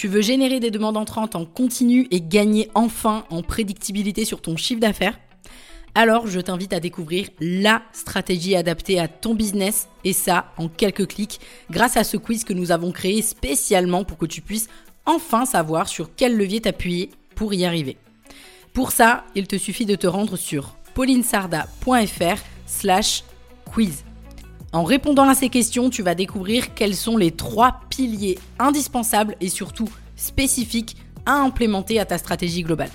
Tu veux générer des demandes entrantes en continu et gagner enfin en prédictibilité sur ton chiffre d'affaires? Alors je t'invite à découvrir la stratégie adaptée à ton business et ça en quelques clics grâce à ce quiz que nous avons créé spécialement pour que tu puisses enfin savoir sur quel levier t'appuyer pour y arriver. Pour ça, il te suffit de te rendre sur paulinesarda.fr slash quiz. En répondant à ces questions, tu vas découvrir quels sont les trois piliers indispensables et surtout spécifiques à implémenter à ta stratégie globale.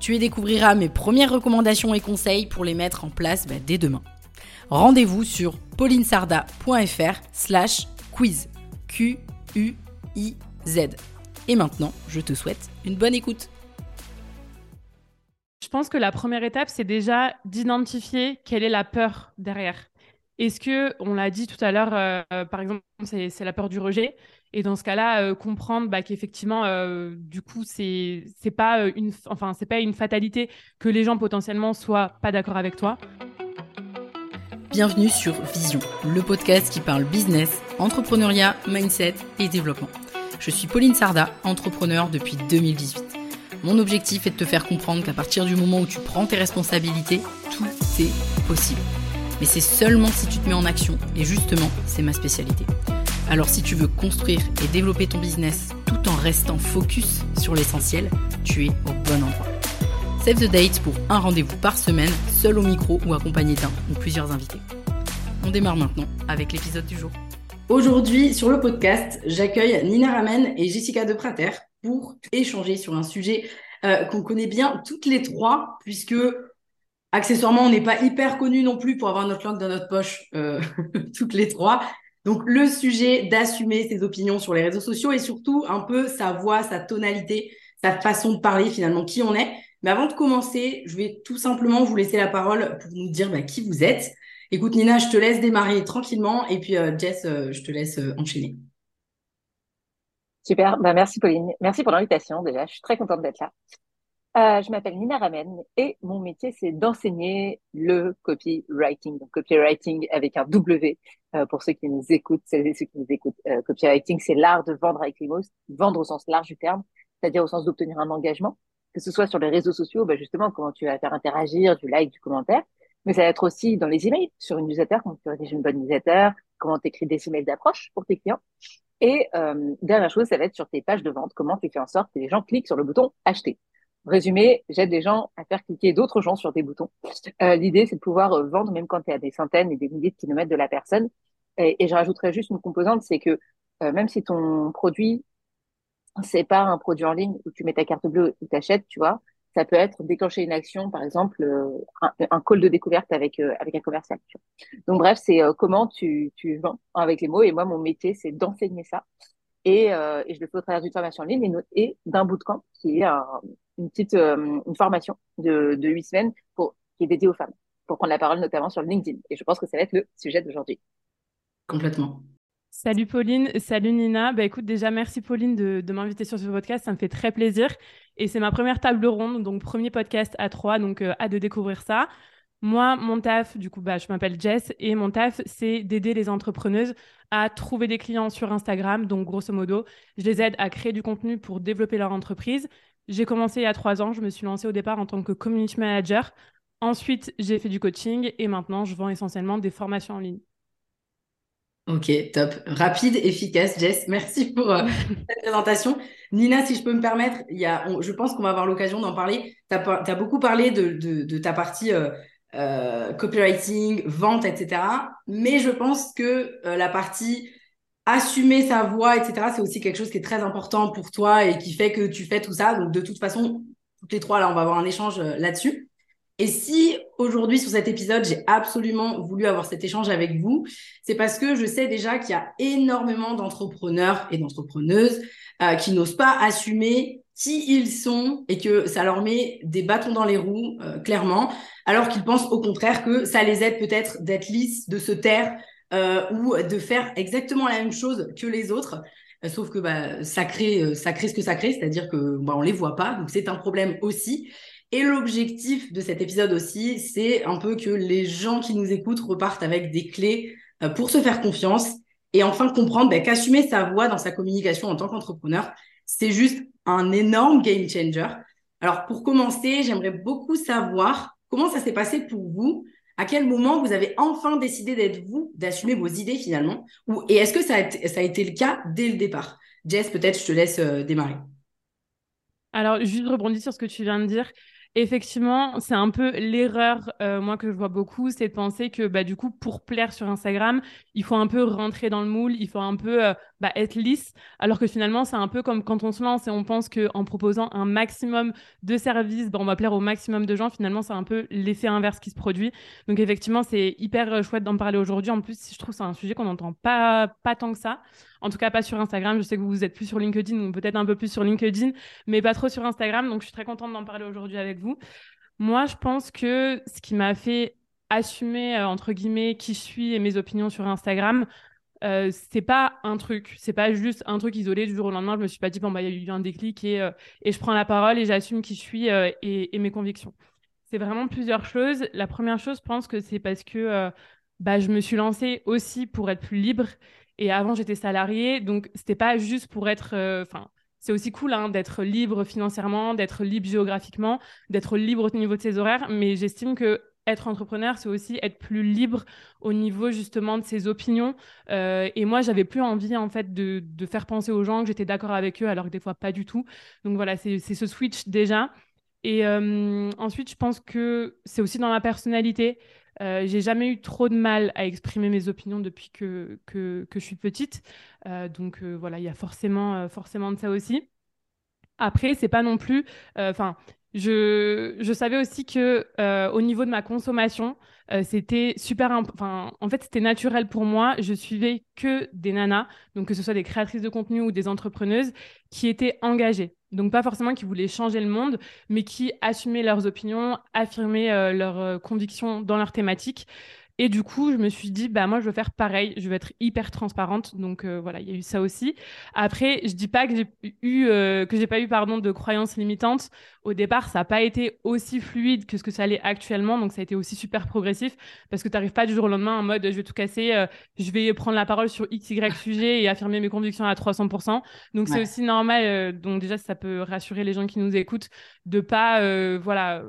Tu y découvriras mes premières recommandations et conseils pour les mettre en place bah, dès demain. Rendez-vous sur paulinesarda.fr slash quiz. Q-U-I-Z. Et maintenant, je te souhaite une bonne écoute. Je pense que la première étape, c'est déjà d'identifier quelle est la peur derrière. Est-ce que, on l'a dit tout à l'heure, euh, par exemple, c'est la peur du rejet et dans ce cas-là, euh, comprendre bah, qu'effectivement, euh, du coup, c'est c'est pas une, enfin, c'est pas une fatalité que les gens potentiellement soient pas d'accord avec toi. Bienvenue sur Vision, le podcast qui parle business, entrepreneuriat, mindset et développement. Je suis Pauline Sarda, entrepreneur depuis 2018. Mon objectif est de te faire comprendre qu'à partir du moment où tu prends tes responsabilités, tout est possible. Mais c'est seulement si tu te mets en action, et justement, c'est ma spécialité. Alors si tu veux construire et développer ton business tout en restant focus sur l'essentiel, tu es au bon endroit. Save the date pour un rendez-vous par semaine, seul au micro ou accompagné d'un ou plusieurs invités. On démarre maintenant avec l'épisode du jour. Aujourd'hui, sur le podcast, j'accueille Nina Ramen et Jessica De Prater pour échanger sur un sujet euh, qu'on connaît bien toutes les trois, puisque accessoirement, on n'est pas hyper connus non plus pour avoir notre langue dans notre poche euh, toutes les trois. Donc le sujet d'assumer ses opinions sur les réseaux sociaux et surtout un peu sa voix, sa tonalité, sa façon de parler finalement, qui on est. Mais avant de commencer, je vais tout simplement vous laisser la parole pour nous dire bah, qui vous êtes. Écoute Nina, je te laisse démarrer tranquillement et puis euh, Jess, euh, je te laisse euh, enchaîner. Super, bah, merci Pauline. Merci pour l'invitation déjà, je suis très contente d'être là. Euh, je m'appelle Nina Ramen et mon métier, c'est d'enseigner le copywriting. Donc, copywriting avec un W euh, pour ceux qui nous écoutent, celles ceux qui nous écoutent. Euh, copywriting, c'est l'art de vendre avec les mots, vendre au sens large du terme, c'est-à-dire au sens d'obtenir un engagement, que ce soit sur les réseaux sociaux, bah justement, comment tu vas faire interagir, du like, du commentaire, mais ça va être aussi dans les emails, sur une newsletter, comment tu rédiges une bonne newsletter, comment tu écris des emails d'approche pour tes clients. Et euh, dernière chose, ça va être sur tes pages de vente, comment tu fais en sorte que les gens cliquent sur le bouton acheter. Résumé, j'aide des gens à faire cliquer d'autres gens sur des boutons. Euh, L'idée, c'est de pouvoir euh, vendre même quand tu es à des centaines et des milliers de kilomètres de la personne. Et, et je rajouterais juste une composante, c'est que euh, même si ton produit, c'est pas un produit en ligne où tu mets ta carte bleue ou t'achètes, tu vois, ça peut être déclencher une action, par exemple, un, un, call de découverte avec avec un commercial. Tu. Donc bref, c'est comment tu, tu vends avec les mots. Et moi, mon métier, c'est d'enseigner ça. Et, euh, et, je le fais au travers d'une formation en ligne et, et d'un bootcamp qui est un, une petite euh, une formation de huit semaines pour, qui est dédiée aux femmes, pour prendre la parole notamment sur LinkedIn. Et je pense que ça va être le sujet d'aujourd'hui. Complètement. Salut Pauline, salut Nina. Bah écoute, déjà merci Pauline de, de m'inviter sur ce podcast, ça me fait très plaisir. Et c'est ma première table ronde, donc premier podcast à trois, donc euh, hâte de découvrir ça. Moi, mon taf, du coup, bah, je m'appelle Jess et mon taf, c'est d'aider les entrepreneuses à trouver des clients sur Instagram. Donc, grosso modo, je les aide à créer du contenu pour développer leur entreprise. J'ai commencé il y a trois ans. Je me suis lancée au départ en tant que community manager. Ensuite, j'ai fait du coaching et maintenant, je vends essentiellement des formations en ligne. Ok, top. Rapide, efficace, Jess. Merci pour euh, cette présentation. Nina, si je peux me permettre, il y a, je pense qu'on va avoir l'occasion d'en parler. Tu as, as, beaucoup parlé de, de, de ta partie euh, euh, copywriting, vente, etc. Mais je pense que euh, la partie assumer sa voix, etc., c'est aussi quelque chose qui est très important pour toi et qui fait que tu fais tout ça. Donc, de toute façon, toutes les trois, là, on va avoir un échange euh, là-dessus. Et si aujourd'hui, sur cet épisode, j'ai absolument voulu avoir cet échange avec vous, c'est parce que je sais déjà qu'il y a énormément d'entrepreneurs et d'entrepreneuses euh, qui n'osent pas assumer qui ils sont et que ça leur met des bâtons dans les roues, euh, clairement, alors qu'ils pensent au contraire que ça les aide peut-être d'être lisses, de se taire euh, ou de faire exactement la même chose que les autres. Euh, sauf que bah, ça, crée, euh, ça crée ce que ça crée, c'est-à-dire que bah, on les voit pas, donc c'est un problème aussi. Et l'objectif de cet épisode aussi, c'est un peu que les gens qui nous écoutent repartent avec des clés euh, pour se faire confiance et enfin comprendre bah, qu'assumer sa voix dans sa communication en tant qu'entrepreneur, c'est juste un énorme game changer. Alors, pour commencer, j'aimerais beaucoup savoir comment ça s'est passé pour vous. À quel moment vous avez enfin décidé d'être vous, d'assumer vos idées finalement? Et est-ce que ça a, été, ça a été le cas dès le départ? Jess, peut-être je te laisse euh, démarrer. Alors, juste rebondir sur ce que tu viens de dire. Effectivement, c'est un peu l'erreur, euh, moi, que je vois beaucoup, c'est de penser que, bah, du coup, pour plaire sur Instagram, il faut un peu rentrer dans le moule, il faut un peu euh, bah, être lisse, alors que finalement, c'est un peu comme quand on se lance et on pense qu'en proposant un maximum de services, bah, on va plaire au maximum de gens. Finalement, c'est un peu l'effet inverse qui se produit. Donc, effectivement, c'est hyper euh, chouette d'en parler aujourd'hui. En plus, je trouve que c'est un sujet qu'on n'entend pas, pas tant que ça. En tout cas, pas sur Instagram. Je sais que vous êtes plus sur LinkedIn ou peut-être un peu plus sur LinkedIn, mais pas trop sur Instagram. Donc, je suis très contente d'en parler aujourd'hui avec vous. Moi, je pense que ce qui m'a fait assumer, euh, entre guillemets, qui je suis et mes opinions sur Instagram, euh, c'est pas un truc, c'est pas juste un truc isolé du jour au lendemain. Je me suis pas dit, bon, bah, il y a eu un déclic et, euh, et je prends la parole et j'assume qui je suis et, et, mes convictions. C'est vraiment plusieurs choses. La première chose, je pense que c'est parce que bah, je me suis lancée aussi pour être plus libre et avant, j'étais salariée, donc c'était pas juste pour être. Euh, enfin, c'est aussi cool hein, d'être libre financièrement, d'être libre géographiquement, d'être libre au niveau de ses horaires, mais j'estime que être entrepreneur, c'est aussi être plus libre au niveau justement de ses opinions. Euh, et moi, j'avais plus envie en fait de, de faire penser aux gens que j'étais d'accord avec eux, alors que des fois pas du tout. Donc voilà, c'est ce switch déjà. Et euh, ensuite, je pense que c'est aussi dans ma personnalité. Euh, j'ai jamais eu trop de mal à exprimer mes opinions depuis que, que, je suis petite. Euh, donc voilà, il y a forcément, forcément de ça aussi. Après, c'est pas non plus. Enfin, je, je, savais aussi que au niveau de ma consommation, c'était super. Enfin, en fait, c'était naturel pour moi. Je suivais que des nanas, donc que ce soit des créatrices de contenu ou des entrepreneuses, qui étaient engagées. Donc pas forcément qui voulaient changer le monde, mais qui assumaient leurs opinions, affirmaient euh, leurs euh, convictions dans leur thématique. Et du coup, je me suis dit, bah moi, je veux faire pareil, je veux être hyper transparente. Donc euh, voilà, il y a eu ça aussi. Après, je dis pas que j'ai eu, euh, que j'ai pas eu pardon de croyances limitantes. Au départ, ça n'a pas été aussi fluide que ce que ça allait actuellement. Donc ça a été aussi super progressif parce que tu n'arrives pas du jour au lendemain en mode, je vais tout casser, euh, je vais prendre la parole sur x y sujet et affirmer mes convictions à 300%. Donc c'est aussi normal. donc déjà, ça peut rassurer les gens qui nous écoutent de pas, voilà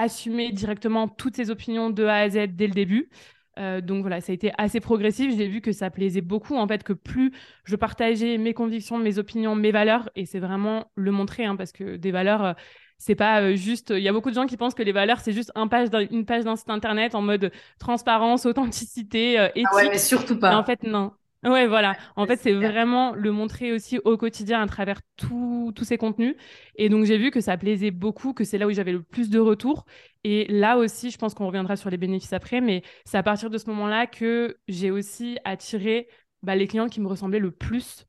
assumer directement toutes ses opinions de A à Z dès le début. Euh, donc voilà, ça a été assez progressif. J'ai vu que ça plaisait beaucoup, en fait, que plus je partageais mes convictions, mes opinions, mes valeurs, et c'est vraiment le montrer, hein, parce que des valeurs, euh, c'est pas euh, juste. Il y a beaucoup de gens qui pensent que les valeurs, c'est juste un page une page d'un site internet en mode transparence, authenticité, éthique. Ah ouais, mais surtout pas. en fait, non. Ouais, voilà. En fait, c'est vraiment le montrer aussi au quotidien à travers tous ces contenus. Et donc, j'ai vu que ça plaisait beaucoup, que c'est là où j'avais le plus de retours. Et là aussi, je pense qu'on reviendra sur les bénéfices après, mais c'est à partir de ce moment-là que j'ai aussi attiré bah, les clients qui me ressemblaient le plus.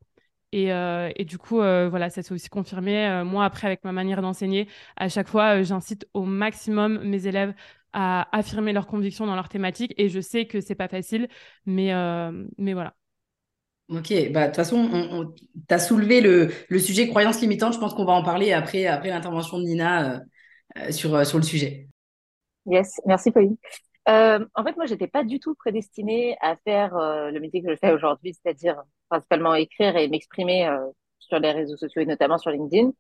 Et, euh, et du coup, euh, voilà, ça s'est aussi confirmé. Euh, moi, après, avec ma manière d'enseigner, à chaque fois, j'incite au maximum mes élèves à affirmer leurs convictions dans leur thématique. Et je sais que c'est pas facile, mais, mais voilà. Ok, bah, de toute façon, tu as soulevé le, le, sujet croyance limitante. Je pense qu'on va en parler après, après l'intervention de Nina euh, euh, sur, euh, sur le sujet. Yes, merci Pauline. en fait, moi, j'étais pas du tout prédestinée à faire le métier que je fais aujourd'hui, c'est-à-dire principalement écrire et m'exprimer sur les réseaux sociaux et notamment sur LinkedIn.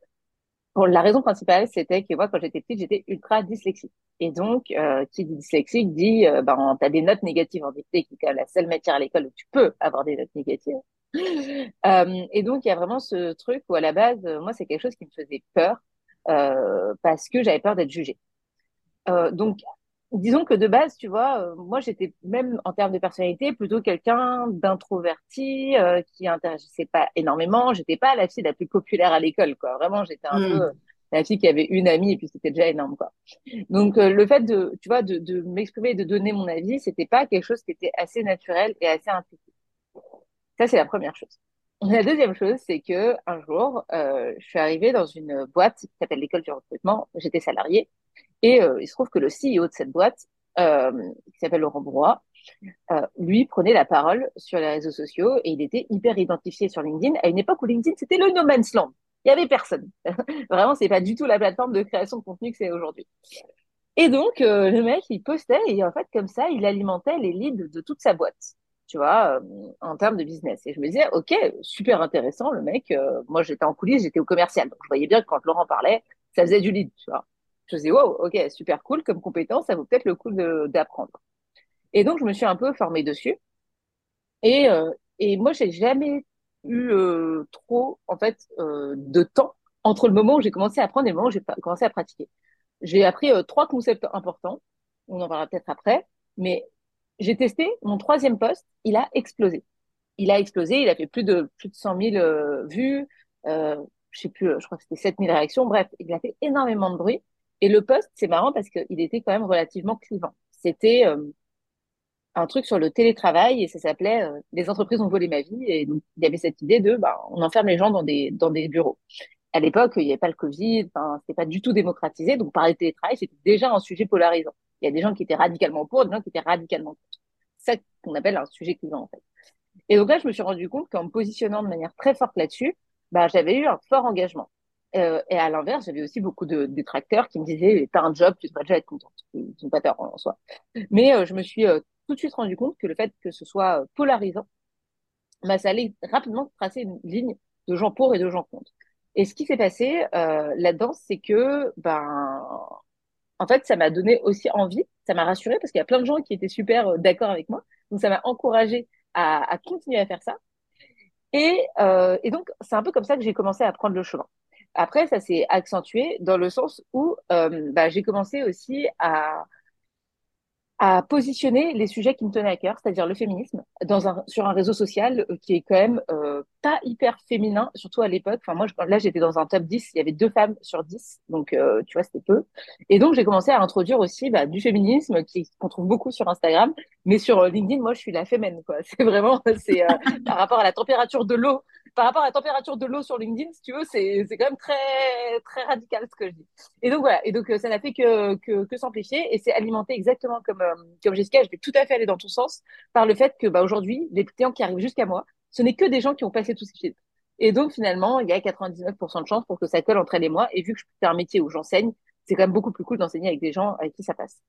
Bon, la raison principale, c'était que moi, quand j'étais petite, j'étais ultra dyslexique. Et donc, qui dit dyslexique dit, euh, ben, tu as des notes négatives en dictée, qui est la seule matière à l'école où tu peux avoir des notes négatives. Euh, et donc, il y a vraiment ce truc où, à la base, moi, c'est quelque chose qui me faisait peur euh, parce que j'avais peur d'être jugée. donc, disons que de base, tu vois, moi, j'étais même en termes de personnalité plutôt quelqu'un d'introverti qui intéressait pas énormément. J'étais pas la fille la plus populaire à l'école, quoi. Vraiment, j'étais un hmm. peu la fille qui avait une amie et puis c'était déjà énorme, quoi. Donc, le fait de, tu vois, de, de m'exprimer de donner mon avis, c'était pas quelque chose qui était assez naturel et assez intuitif. Ça, c'est la première chose. La deuxième chose, c'est que un jour, euh, je suis arrivée dans une boîte qui s'appelle l'école du recrutement. J'étais salariée et euh, il se trouve que le CEO de cette boîte, euh, qui s'appelle Laurent Brouat, euh, lui prenait la parole sur les réseaux sociaux et il était hyper identifié sur LinkedIn à une époque où LinkedIn c'était le no man's land. Il y avait personne. Vraiment, c'est pas du tout la plateforme de création de contenu que c'est aujourd'hui. Et donc, euh, le mec, il postait et en fait, comme ça, il alimentait les leads de toute sa boîte tu vois, en termes de business. Et je me disais, OK, super intéressant, le mec. moi, j'étais en coulisses, j'étais au commercial. Donc, je voyais bien que quand Laurent parlait, ça faisait du lead, tu vois. Je me disais, wow, OK, super cool comme compétence, ça vaut peut-être le coup d'apprendre. Et donc, je me suis un peu formée dessus. Et, et moi, j'ai jamais eu trop, en fait, de temps entre le moment où j'ai commencé à apprendre et le moment où j'ai commencé à pratiquer. J'ai appris trois concepts importants. On en parlera peut-être après. Mais j'ai testé mon troisième poste, il a explosé. Il a explosé, il a fait plus de plus de 100 000 euh, vues, euh, je sais plus, je crois que c'était 7 000 réactions. Bref, il a fait énormément de bruit. Et le poste, c'est marrant parce qu'il était quand même relativement clivant. C'était euh, un truc sur le télétravail et ça s'appelait euh, Les entreprises ont volé ma vie. Et donc, il y avait cette idée de, bah, on enferme les gens dans des, bureaux. À l'époque, il n'y avait pas le Covid, enfin, c'était pas du tout démocratisé. Donc, parler de télétravail, c'était déjà un sujet polarisant. Il y a des gens qui étaient radicalement pour, des gens qui étaient radicalement contre. C'est ça qu'on appelle un sujet clivant, en fait. Et donc là, je me suis rendu compte qu'en me positionnant de manière très forte là-dessus, bah, j'avais eu un fort engagement. Euh, et à l'inverse, j'avais aussi beaucoup de détracteurs qui me disaient t'as un job, tu devrais déjà être contente. Ils n'ont pas tort en soi. Mais euh, je me suis euh, tout de suite rendu compte que le fait que ce soit polarisant, bah, ça allait rapidement tracer une ligne de gens pour et de gens contre. Et ce qui s'est passé là-dedans, c'est que ben en fait, ça m'a donné aussi envie, ça m'a rassuré parce qu'il y a plein de gens qui étaient super d'accord avec moi. Donc, ça m'a encouragé à, continuer à faire ça. Et, et donc, c'est un peu comme ça que j'ai commencé à prendre le chemin. Après, ça s'est accentué dans le sens où euh, bah, j'ai commencé aussi à, positionner les sujets qui me tenaient à cœur, c'est-à-dire le féminisme, sur un réseau social euh, qui est quand même euh, pas hyper féminin, surtout à l'époque. Enfin, moi, là, j'étais dans un top 10, il y avait deux femmes sur 10, donc tu vois, c'était peu. Et donc, j'ai commencé à introduire aussi bah, du féminisme qu'on trouve beaucoup sur Instagram, mais sur LinkedIn, moi, je suis la fémène, quoi. C'est vraiment, c'est par rapport à la température de l'eau par rapport à la température de l'eau sur LinkedIn, si tu veux, c'est, quand même très, très radical ce que je dis. Et donc voilà. Et donc, euh, ça n'a fait que, que, que s'amplifier et c'est alimenté exactement comme, euh, comme Jessica. Je vais tout à fait aller dans ton sens par le fait que, bah, aujourd'hui, les clients qui arrivent jusqu'à moi, ce n'est que des gens qui ont passé tous ces filtres. Et donc, finalement, il y a 99% de chances pour que ça colle entre elle et moi. Et vu que c'est un métier où j'enseigne, c'est quand même beaucoup plus cool d'enseigner avec des gens avec qui ça passe.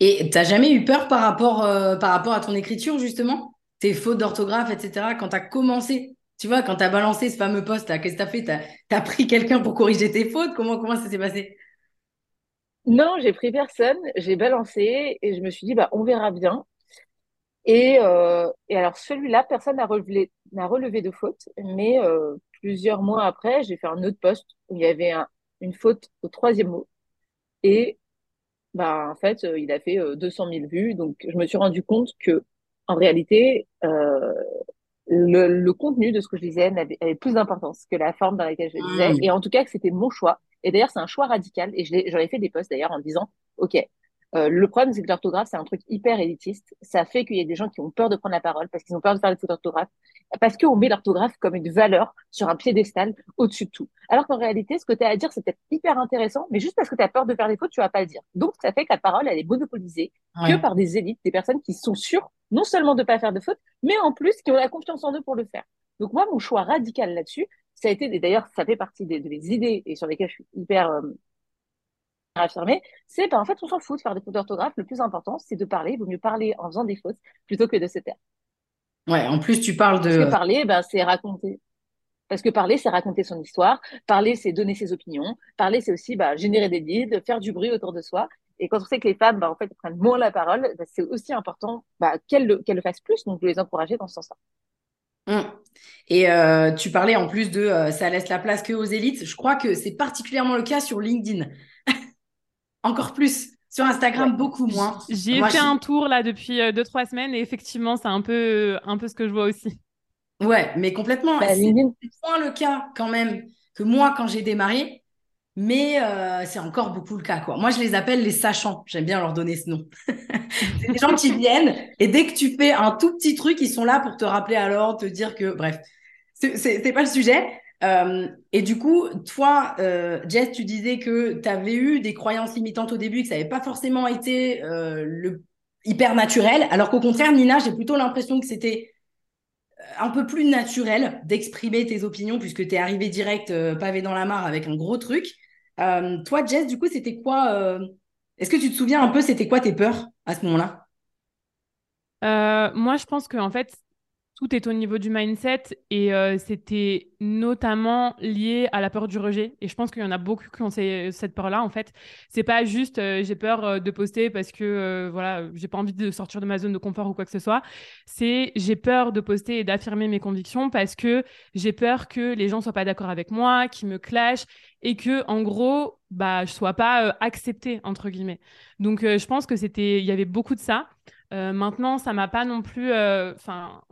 Et t'as jamais eu peur par rapport, euh, par rapport à ton écriture, justement? Tes fautes d'orthographe, etc. Quand tu as commencé tu vois, quand tu as balancé ce fameux poste, qu'est-ce que tu as fait? Tu as, pris quelqu'un pour corriger tes fautes? Comment, ça s'est passé? Non, j'ai pris personne. J'ai balancé et je me suis dit, bah, on verra bien. Et, euh, alors, celui-là, personne n'a relevé, relevé de faute. Mais euh, plusieurs mois après, j'ai fait un autre poste où il y avait une faute au troisième mot. Et bah, en fait, euh, il a fait 200 000 vues. Donc, je me suis rendu compte que en réalité, le, le, contenu de ce que je disais avait, avait plus d'importance que la forme dans laquelle je le disais. Mmh. Et en tout cas, que c'était mon choix. Et d'ailleurs, c'est un choix radical. Et j'en ai fait des posts d'ailleurs en disant, OK, euh, le problème, c'est que l'orthographe, c'est un truc hyper élitiste. Ça fait qu'il y a des gens qui ont peur de prendre la parole parce qu'ils ont peur de faire des fautes d'orthographe, parce qu'on met l'orthographe comme une valeur sur un piédestal au-dessus de tout. Alors qu'en réalité, ce que tu as à dire, c'est peut-être hyper intéressant, mais juste parce que tu as peur de faire des fautes, tu vas pas le dire. Donc, ça fait que la parole, elle est monopolisée que par des élites, des personnes qui sont sûres non seulement de pas faire de fautes, mais en plus qui ont la confiance en eux pour le faire. Donc moi, mon choix radical là-dessus, ça a été, d'ailleurs, ça fait partie des, des, idées et sur lesquelles je suis hyper euh, affirmer, c'est ben, en fait, on s'en fout de faire des fautes d'orthographe. Le plus important, c'est de parler. Il vaut mieux parler en faisant des fautes plutôt que de se taire. Ouais, en plus, tu parles de. Parce que parler, ben, c'est raconter. Parce que parler, c'est raconter son histoire. Parler, c'est donner ses opinions. Parler, c'est aussi ben, générer des leads, faire du bruit autour de soi. Et quand on sait que les femmes, en fait, prennent moins la parole, c'est aussi important qu'elles le, le fassent plus. Donc, je les encourager dans ce sens-là. Hum. Et euh, tu parlais en plus de euh, ça laisse la place que aux élites. Je crois que c'est particulièrement le cas sur LinkedIn encore plus. Sur Instagram, beaucoup moins. J'y ai fait un tour là depuis 2-3 euh, semaines et effectivement, c'est un peu, euh, un peu ce que je vois aussi. Ouais, mais complètement. Bah, c'est moins le cas quand même que moi quand j'ai démarré, mais euh, c'est encore beaucoup le cas. Quoi. Moi, je les appelle les sachants. J'aime bien leur donner ce nom. c'est des gens qui viennent et dès que tu fais un tout petit truc, ils sont là pour te rappeler alors, te dire que, bref, c'est pas le sujet. Euh, et du coup, toi, euh, Jess, tu disais que tu avais eu des croyances limitantes au début, que ça n'avait pas forcément été euh, le hyper naturel, alors qu'au contraire, Nina, j'ai plutôt l'impression que c'était un peu plus naturel d'exprimer tes opinions puisque tu es arrivé direct pavé dans la mare avec un gros truc. toi, Jess, du coup, c'était quoi Est-ce que tu te souviens un peu, c'était quoi tes peurs à ce moment-là? Moi, je pense qu'en fait, tout est au niveau du mindset et euh, c'était notamment lié à la peur du rejet. Et je pense qu'il y en a beaucoup qui ont cette peur-là. En fait, c'est pas juste euh, j'ai peur euh, de poster parce que voilà, j'ai pas envie de sortir de ma zone de confort ou quoi que ce soit. C'est j'ai peur de poster et d'affirmer mes convictions parce que j'ai peur que les gens soient pas d'accord avec moi, qu'ils me clashent et que en gros, bah, je sois pas acceptée entre guillemets. Donc, je pense que c'était, il y avait beaucoup de ça. Euh, maintenant, ça m'a pas non plus, euh, enfin,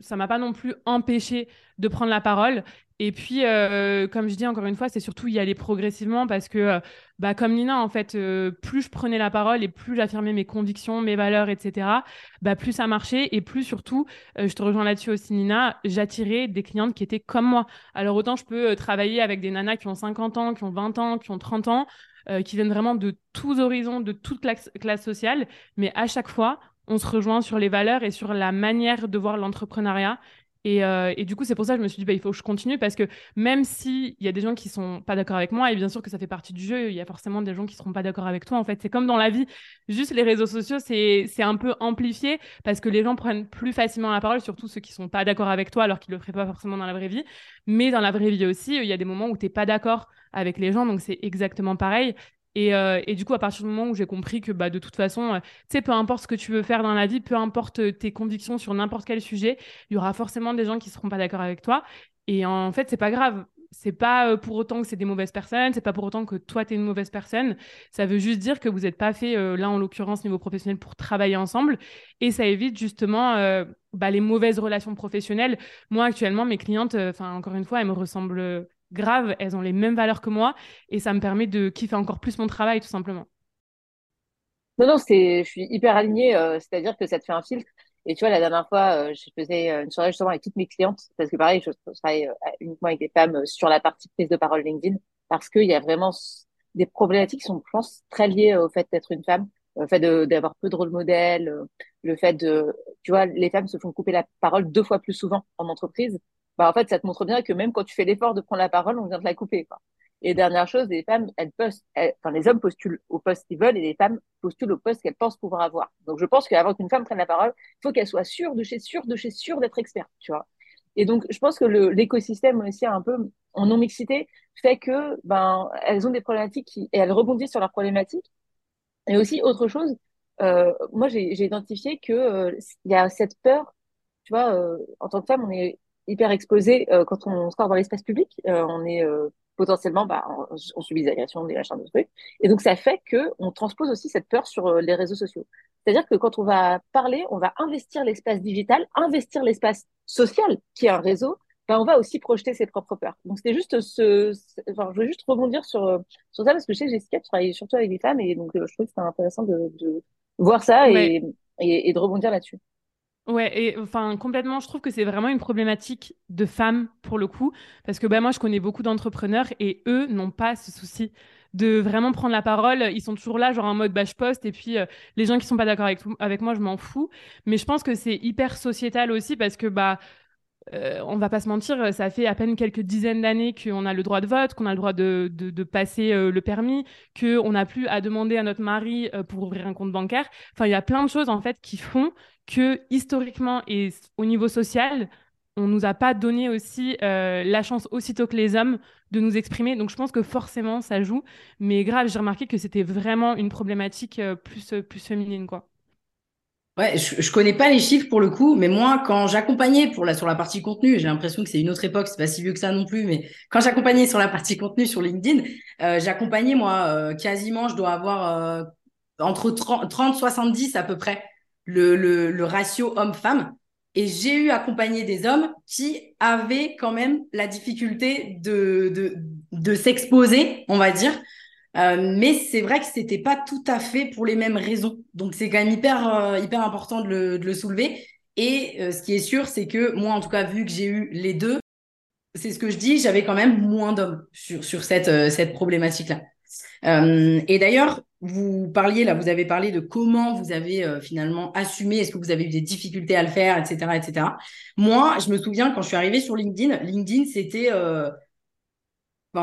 ça m'a pas non plus empêché de prendre la parole. Et puis, euh, comme je dis encore une fois, c'est surtout y aller progressivement parce que, bah, comme Nina, en fait, plus je prenais la parole et plus j'affirmais mes convictions, mes valeurs, etc., bah, plus ça marchait et plus surtout, je te rejoins là-dessus aussi, Nina, j'attirais des clientes qui étaient comme moi. Alors, autant je peux travailler avec des nanas qui ont 50 ans, qui ont 20 ans, qui ont 30 ans. Euh, qui viennent vraiment de tous horizons, de toute classe, sociale, mais à chaque fois, on se rejoint sur les valeurs et sur la manière de voir l'entrepreneuriat. Et, euh, du coup, c'est pour ça que je me suis dit, bah, il faut que je continue parce que même s'il y a des gens qui sont pas d'accord avec moi, et bien sûr que ça fait partie du jeu, il y a forcément des gens qui seront pas d'accord avec toi. En fait, c'est comme dans la vie, juste les réseaux sociaux, c'est un peu amplifié parce que les gens prennent plus facilement la parole, surtout ceux qui sont pas d'accord avec toi alors qu'ils le feraient pas forcément dans la vraie vie. Mais dans la vraie vie aussi, il y a des moments où tu n'es pas d'accord avec les gens, donc c'est exactement pareil. Et, euh, et, du coup, à partir du moment où j'ai compris que bah, de toute façon, euh, tu sais, peu importe ce que tu veux faire dans la vie, peu importe euh, tes convictions sur n'importe quel sujet, il y aura forcément des gens qui seront pas d'accord avec toi. Et en fait, c'est pas grave. C'est pas pour autant que c'est des mauvaises personnes, c'est pas pour autant que toi, tu es une mauvaise personne. Ça veut juste dire que vous n'êtes pas fait, là en l'occurrence, niveau professionnel, pour travailler ensemble. Et ça évite justement bah, les mauvaises relations professionnelles. Moi, actuellement, mes clientes, enfin, encore une fois, elles me ressemblent grave, elles ont les mêmes valeurs que moi et ça me permet de kiffer encore plus mon travail tout simplement. Non, non, je suis hyper alignée, euh, c'est-à-dire que ça te fait un filtre. Et tu vois, la dernière fois, euh, je faisais euh, une soirée justement avec toutes mes clientes, parce que pareil, je, travaille uniquement avec des femmes sur la partie prise de parole LinkedIn, parce qu'il y a vraiment des problématiques qui sont, je pense, très liées au fait d'être une femme, au fait d'avoir peu de rôle modèle, le fait de, tu vois, les femmes se font couper la parole deux fois plus souvent en entreprise bah, en fait, ça te montre bien que même quand tu fais l'effort de prendre la parole, on vient de la couper. Et dernière chose, les femmes, elles postent, enfin, les hommes postulent au poste qu'ils veulent et les femmes postulent au poste qu'elles pensent pouvoir avoir. Donc, je pense qu'avant qu'une femme prenne la parole, il faut qu'elle soit sûre de chez sûre de chez sûre d'être experte, tu vois. Et donc, je pense que l'écosystème aussi un peu en non-mixité fait que, ben, elles ont des problématiques et elles rebondissent sur leurs problématiques. Et aussi, autre chose, euh, moi, j'ai identifié que euh, il y a cette peur, tu vois, euh, en tant que femme, on est hyper exposé euh, quand on sort dans l'espace public. Euh, on est euh, potentiellement, bah, on, on, subit des agressions, des machins, des trucs. Et donc, ça fait que on transpose aussi cette peur sur les réseaux sociaux. C'est-à-dire que quand on va parler, on va investir l'espace digital, investir l'espace social, qui est un réseau, ben, on va aussi projeter ses propres peurs. Donc, c'était juste ce, enfin, je veux juste rebondir sur, sur ça parce que je sais que Jessica, tu travailles surtout avec des femmes et donc je trouve que c'était intéressant de, de voir ça et, et, et de rebondir là-dessus. Ouais, et enfin complètement, je trouve que c'est vraiment une problématique de femmes pour le coup, parce que bah, moi je connais beaucoup d'entrepreneurs et eux n'ont pas ce souci de vraiment prendre la parole. Ils sont toujours là, genre en mode bah, je poste, et puis euh, les gens qui sont pas d'accord avec, avec moi, je m'en fous. Mais je pense que c'est hyper sociétal aussi, parce que bah euh, on va pas se mentir, ça fait à peine quelques dizaines d'années qu'on a le droit de vote, qu'on a le droit de, de, passer euh, le permis, qu'on n'a plus à demander à notre mari pour ouvrir un compte bancaire. Enfin, il y a plein de choses en fait qui font que historiquement et au niveau social, on nous a pas donné aussi la chance aussitôt que les hommes de nous exprimer. Donc je pense que forcément ça joue. Mais grave, j'ai remarqué que c'était vraiment une problématique plus, plus féminine, quoi. Ouais, je, je connais pas les chiffres pour le coup, mais moi, quand j'accompagnais pour la, sur la partie contenu, j'ai l'impression que c'est une autre époque, c'est pas si vieux que ça non plus, mais quand j'accompagnais sur la partie contenu sur LinkedIn, euh, j'accompagnais moi euh, quasiment, je dois avoir euh, entre 30, 70 à peu près le, le, ratio homme-femme. Et j'ai eu accompagné des hommes qui avaient quand même la difficulté de, de, de s'exposer, on va dire, euh, mais c'est vrai que c'était pas tout à fait pour les mêmes raisons. Donc c'est quand même hyper euh, hyper important de le, de le soulever. Et euh, ce qui est sûr, c'est que moi, en tout cas, vu que j'ai eu les deux, c'est ce que je dis, j'avais quand même moins d'hommes sur sur cette cette problématique-là. et d'ailleurs, vous parliez là, vous avez parlé de comment vous avez finalement assumé, est-ce que vous avez eu des difficultés à le faire, etc., etc. Moi, je me souviens quand je suis arrivée sur LinkedIn, LinkedIn c'était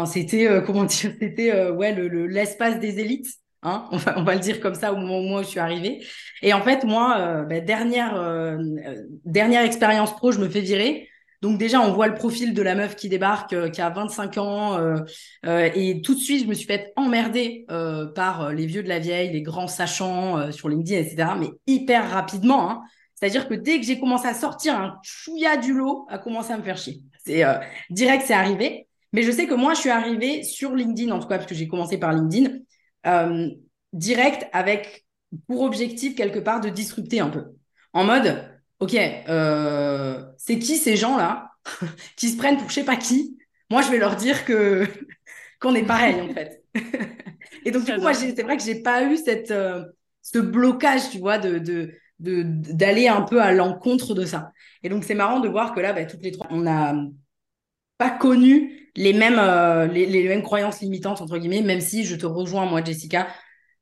c'était, euh, comment dire, c'était euh, ouais, le, l'espace des élites, Hein on, va, on va le dire comme ça au moment où je suis arrivée. Et en fait, moi, bah, dernière, dernière expérience pro, je me fais virer. Donc déjà, on voit le profil de la meuf qui débarque, qui a 25 ans, et tout de suite, je me suis fait emmerder par les vieux de la vieille, les grands sachants sur LinkedIn, etc. Mais hyper rapidement. Hein. C'est-à-dire que dès que j'ai commencé à sortir un chouïa du lot, a commencé à me faire chier. C'est euh, direct, c'est arrivé. Mais je sais que moi, je suis arrivée sur LinkedIn, en tout cas, parce que j'ai commencé par LinkedIn, euh, direct avec pour objectif, quelque part, de disrupter un peu. En mode, OK, euh, c'est qui ces gens-là qui se prennent pour je sais pas qui? Moi, je vais leur dire que qu'on est pareil, en fait. Et donc, du coup, moi, c'est vrai que j'ai pas eu cette, ce blocage, tu vois, de, de d'aller un peu à l'encontre de ça. Et donc, c'est marrant de voir que là, bah, toutes les trois, on n'a pas connu les mêmes, euh, les, mêmes croyances limitantes, entre guillemets, même si je te rejoins, moi, Jessica.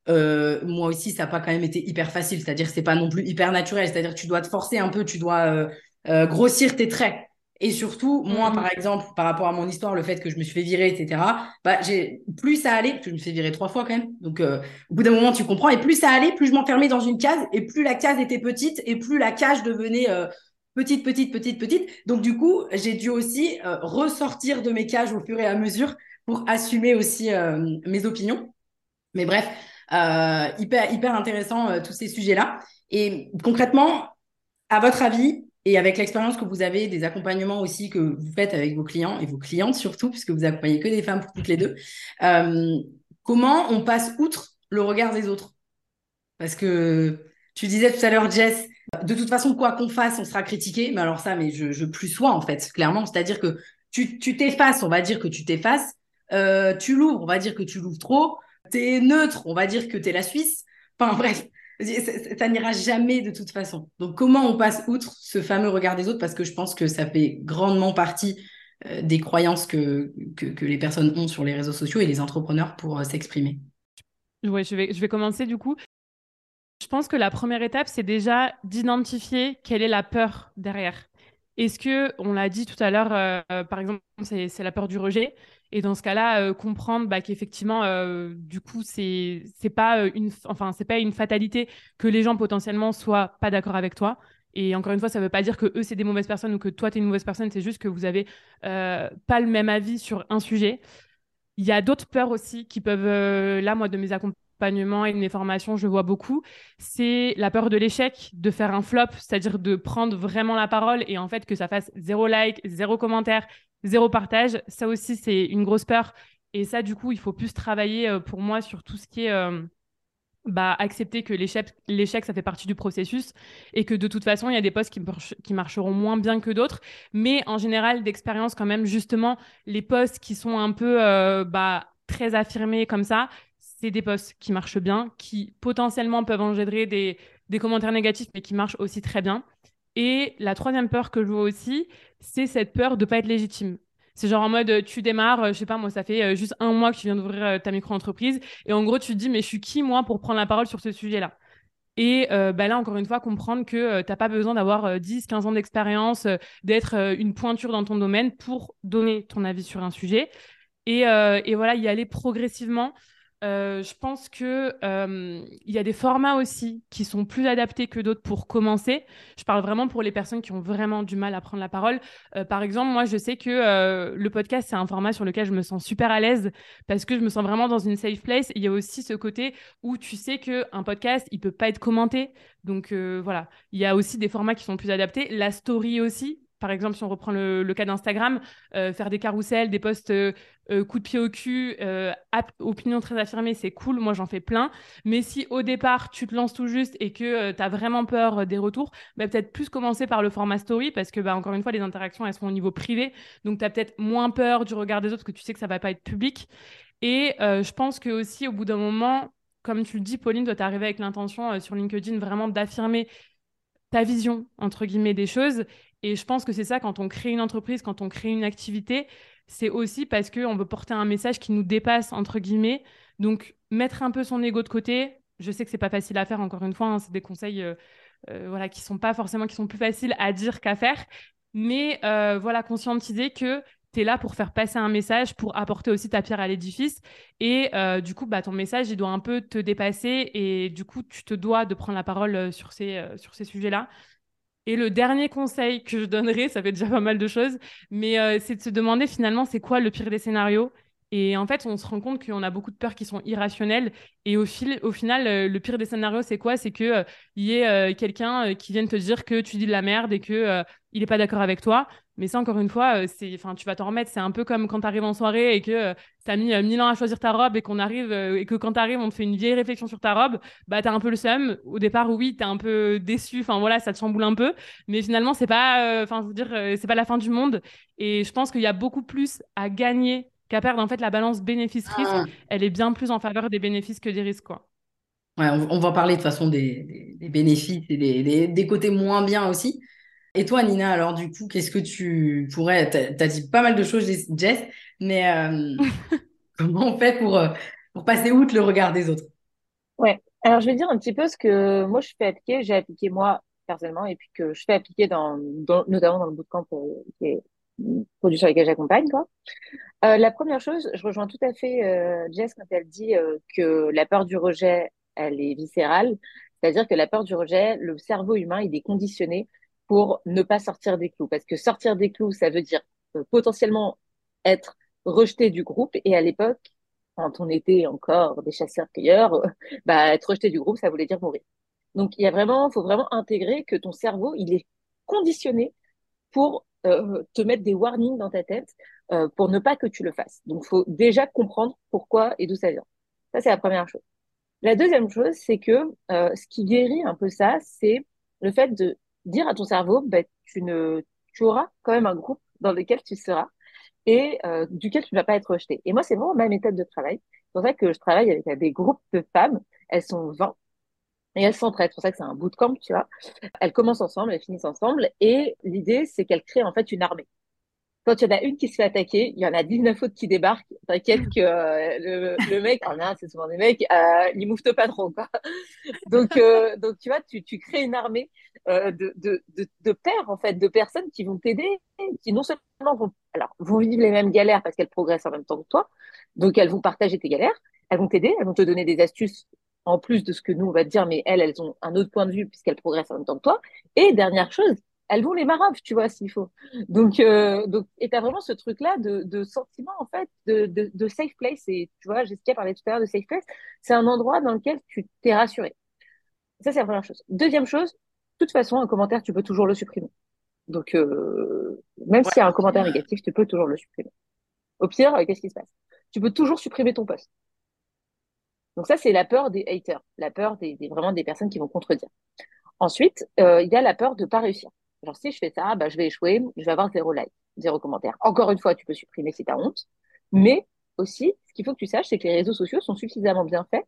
Euh, moi aussi, ça n'a pas quand même été hyper facile. C'est-à-dire que c'est pas non plus hyper naturel. C'est-à-dire que tu dois te forcer un peu, tu dois euh, grossir tes traits. Et surtout, moi, par mm-hmm. exemple, par rapport à mon histoire, le fait que je me suis fait virer, etc., bah, j'ai, plus ça allait, parce que je me suis fait virer trois fois quand même. Donc, euh, au bout d'un moment, tu comprends. Et plus ça allait, plus je m'enfermais dans une case, et plus la case était petite, et plus la cage devenait euh, petite, petite, petite, petite. Donc, du coup, j'ai dû aussi euh, ressortir de mes cages au fur et à mesure pour assumer aussi mes opinions. Mais bref, hyper, hyper intéressant tous ces sujets-là. Et concrètement, à votre avis, et avec l'expérience que vous avez, des accompagnements aussi que vous faites avec vos clients et vos clientes surtout, puisque vous accompagnez que des femmes pour toutes les deux, euh, comment on passe outre le regard des autres? Parce que tu disais tout à l'heure, Jess, de toute façon, quoi qu'on fasse, on sera critiqué. Mais alors ça, mais je, je plus sois en fait, clairement. C'est-à-dire que tu t'effaces, on va dire que tu t'effaces. Euh, tu l'ouvres, on va dire que tu l'ouvres trop. Tu es neutre, on va dire que tu es la Suisse. Enfin bref, ça, n'ira jamais de toute façon. Donc, comment on passe outre ce fameux regard des autres? Parce que je pense que ça fait grandement partie euh, des croyances que, les personnes ont sur les réseaux sociaux et les entrepreneurs pour euh, s'exprimer. Oui, je vais, je vais commencer du coup. Je pense que la première étape, c'est déjà d'identifier quelle est la peur derrière. Est-ce que, on l'a dit tout à l'heure, euh, par exemple, c'est la peur du rejet. Et dans ce cas-là, euh, comprendre bah, qu'effectivement, euh, du coup, c'est c'est pas euh, c'est pas une fatalité que les gens potentiellement soient pas d'accord avec toi. Et encore une fois, ça ne veut pas dire que eux c'est des mauvaises personnes ou que toi tu es une mauvaise personne. C'est juste que vous avez pas le même avis sur un sujet. Il y a d'autres peurs aussi qui peuvent, là, moi, de mes accompagnements et de mes formations, je vois beaucoup. C'est la peur de l'échec, de faire un flop, c'est-à-dire de prendre vraiment la parole et en fait que ça fasse zéro like, zéro commentaire, zéro partage. Ça aussi, c'est une grosse peur. Et ça, du coup, il faut plus travailler euh, pour moi sur tout ce qui est euh, bah, accepter que l'échec, ça fait partie du processus et que de toute façon, il y a des postes qui, qui marcheront moins bien que d'autres. Mais en général, d'expérience, quand même, justement, les postes qui sont un peu euh, bah, très affirmés comme ça, c'est des postes qui marchent bien, qui potentiellement peuvent engendrer des, des commentaires négatifs, mais qui marchent aussi très bien. Et la troisième peur que je vois aussi, c'est cette peur de ne pas être légitime. C'est genre en mode, euh, tu démarres, euh, je sais pas, moi, ça fait euh, juste un mois que tu viens d'ouvrir ta micro-entreprise. Et en gros, tu te dis, mais je suis qui, moi, pour prendre la parole sur ce sujet-là? Et bah là, encore une fois, comprendre que tu n'as pas besoin d'avoir 10, 15 ans d'expérience, d'être une pointure dans ton domaine pour donner ton avis sur un sujet. Et, et voilà, y aller progressivement. Euh, je pense que euh, y a des formats aussi qui sont plus adaptés que d'autres pour commencer. Je parle vraiment pour les personnes qui ont vraiment du mal à prendre la parole. Euh, par exemple, moi, je sais que le podcast c'est un format sur lequel je me sens super à l'aise parce que je me sens vraiment dans une safe place. Il y a aussi ce côté où tu sais que un podcast, il peut pas être commenté. Donc voilà, il y a aussi des formats qui sont plus adaptés. La story aussi, par exemple, si on reprend le, cas d'Instagram, euh, faire des carousels, des posts euh, euh, coup de pied au cul, opinion très affirmée, c'est cool. Moi, j'en fais plein. Mais si au départ, tu te lances tout juste et que tu as vraiment peur des retours, bah, peut-être plus commencer par le format story parce que, bah, encore une fois, les interactions, elles sont au niveau privé. Donc, tu as peut-être moins peur du regard des autres parce que tu sais que ça va pas être public. Et je pense que aussi, au bout d'un moment, comme tu le dis, Pauline, doit arriver avec l'intention sur LinkedIn vraiment d'affirmer ta vision, entre guillemets, des choses et je pense que c'est ça, quand on crée une entreprise, quand on crée une activité, c'est aussi parce qu'on veut porter un message qui nous dépasse, entre guillemets. Donc, mettre un peu son ego de côté, je sais que c'est pas facile à faire, encore une fois, hein, c'est des conseils euh, euh, voilà, qui sont pas forcément, qui sont plus faciles à dire qu'à faire. Mais euh, voilà, conscientiser que tu es là pour faire passer un message, pour apporter aussi ta pierre à l'édifice. Et euh, du coup, bah, ton message, il doit un peu te dépasser. Et du coup, tu te dois de prendre la parole euh, sur ces, sur ces sujets-là. Et le dernier conseil que je donnerais, ça fait déjà pas mal de choses, mais c'est de se demander finalement, c'est quoi le pire des scénarios? Et en fait, on se rend compte qu'on a beaucoup de peurs qui sont irrationnelles. Et au, fil, au final, euh, le pire des scénarios, c'est quoi? C'est qu'il euh, y ait euh, quelqu'un qui vienne te dire que tu dis de la merde et qu'il il n'est pas d'accord avec toi. Mais ça, encore une fois, c'est, tu vas t'en remettre. C'est un peu comme quand tu arrives en soirée et que tu as mis mille ans à choisir ta robe et qu'on arrive et que quand tu arrives, on te fait une vieille réflexion sur ta robe. Bah, tu as un peu le seum. Au départ, oui, tu es un peu déçu. Enfin, voilà, ça te chamboule un peu. Mais finalement, c'est pas, enfin, je veux pas la fin du monde. Et je pense qu'il y a beaucoup plus à gagner qu'à perdre. En fait, la balance bénéfice-risque, ah. elle est bien plus en faveur des bénéfices que des risques. Quoi. Ouais, on, va parler de toute façon des, bénéfices et des, des, côtés moins bien aussi. Et toi, Nina, alors du coup, qu'est-ce que tu pourrais... Tu as, dit pas mal de choses, Jess, mais euh, comment on fait pour, euh, pour passer outre le regard des autres? Ouais, alors je vais dire un petit peu ce que moi je fais appliquer, j'ai appliqué moi personnellement, et puis que je fais appliquer dans, notamment dans le bootcamp euh, qui est produit sur lesquels j'accompagne. Quoi. Euh, la première chose, je rejoins tout à fait euh, Jess quand elle dit euh, que la peur du rejet, elle est viscérale. C'est-à-dire que la peur du rejet, le cerveau humain, il est conditionné pour ne pas sortir des clous. Parce que sortir des clous, ça veut dire euh, potentiellement être rejeté du groupe. Et à l'époque, quand on était encore des chasseurs-cueilleurs, bah, être rejeté du groupe, ça voulait dire mourir. Donc, il y a vraiment, faut vraiment intégrer que ton cerveau, il est conditionné pour euh, te mettre des warnings dans ta tête euh, pour ne pas que tu le fasses. Donc, faut déjà comprendre pourquoi et d'où ça vient. Ça, c'est la première chose. La deuxième chose, c'est que euh, ce qui guérit un peu ça, c'est le fait de dire à ton cerveau, bah, tu, ne, tu auras quand même un groupe dans lequel tu seras et duquel tu ne vas pas être rejeté. Et moi, c'est vraiment ma méthode de travail. C'est pour ça que je travaille avec des groupes de femmes. Elles sont 20 et elles s'entraident. C'est pour ça que c'est un bootcamp, tu vois. Elles commencent ensemble, elles finissent ensemble. Et l'idée, c'est qu'elles créent en fait une armée. Quand il y en a une qui se fait attaquer, il y en a 19 autres qui débarquent. T'inquiète que euh, le, mec, en a, c'est souvent des mecs, euh, ils mouvent pas trop, quoi. Donc, euh, donc tu vois, tu, tu crées une armée euh, de, de, de, pairs, en fait, de personnes qui vont t'aider, qui non seulement vont, alors, vont vivre les mêmes galères parce qu'elles progressent en même temps que toi. Donc, elles vont partager tes galères. Elles vont t'aider, elles vont te donner des astuces en plus de ce que nous, on va dire, mais elles, elles ont un autre point de vue puisqu'elles progressent en même temps que toi. Et dernière chose, elles vont les maraves, tu vois, s'il faut. Donc, euh, donc, et t'as vraiment ce truc-là de, de sentiment, en fait, de, de, safe place. Et tu vois, Jessica parlait tout à l'heure de safe place. C'est un endroit dans lequel tu t'es rassuré. Ça, c'est la première chose. Deuxième chose, de toute façon, un commentaire, tu peux toujours le supprimer. Donc, euh, même s'il y a un commentaire négatif, tu peux toujours le supprimer. Au pire, euh, qu'est-ce qui se passe? Tu peux toujours supprimer ton post. Donc ça, c'est la peur des haters, la peur des, vraiment des personnes qui vont contredire. Ensuite, euh, il y a la peur de pas réussir. Genre si je fais ça, bah, je vais échouer, je vais avoir zéro like, zéro commentaire. Encore une fois, tu peux supprimer si tu as honte. Mais aussi, ce qu'il faut que tu saches, c'est que les réseaux sociaux sont suffisamment bien faits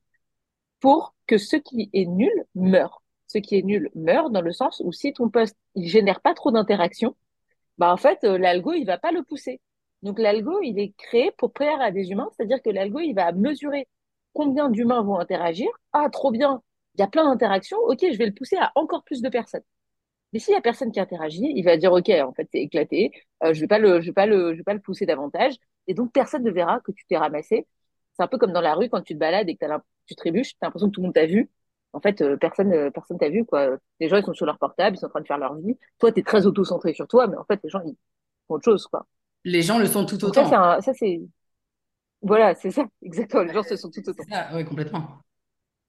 pour que ce qui est nul meure. Ce qui est nul meurt dans le sens où si ton post il génère pas trop d'interaction, bah en fait euh, l'algo il va pas le pousser. Donc l'algo il est créé pour plaire à des humains, c'est-à-dire que l'algo il va mesurer combien d'humains vont interagir Ah, trop bien, il y a plein d'interactions, ok, je vais le pousser à encore plus de personnes. Mais s'il y a personne qui interagit, il va dire ok, en fait c'est éclaté, euh, je vais pas le, je vais pas le, je vais pas le pousser davantage, et donc personne ne verra que tu t'es ramassé. C'est un peu comme dans la rue quand tu te balades et que tu trébuches, t'as l'impression que tout le monde t'a vu. En fait, euh, personne, euh, personne t'a vu quoi. Les gens ils sont sur leur portable, ils sont en train de faire leur vie. Toi, tu es très auto-centré sur toi, mais en fait les gens ils font autre chose quoi. Les gens le sont tout autant. ça c'est voilà, c'est ça, exactement. Les gens se sont tout autant. Oui, complètement.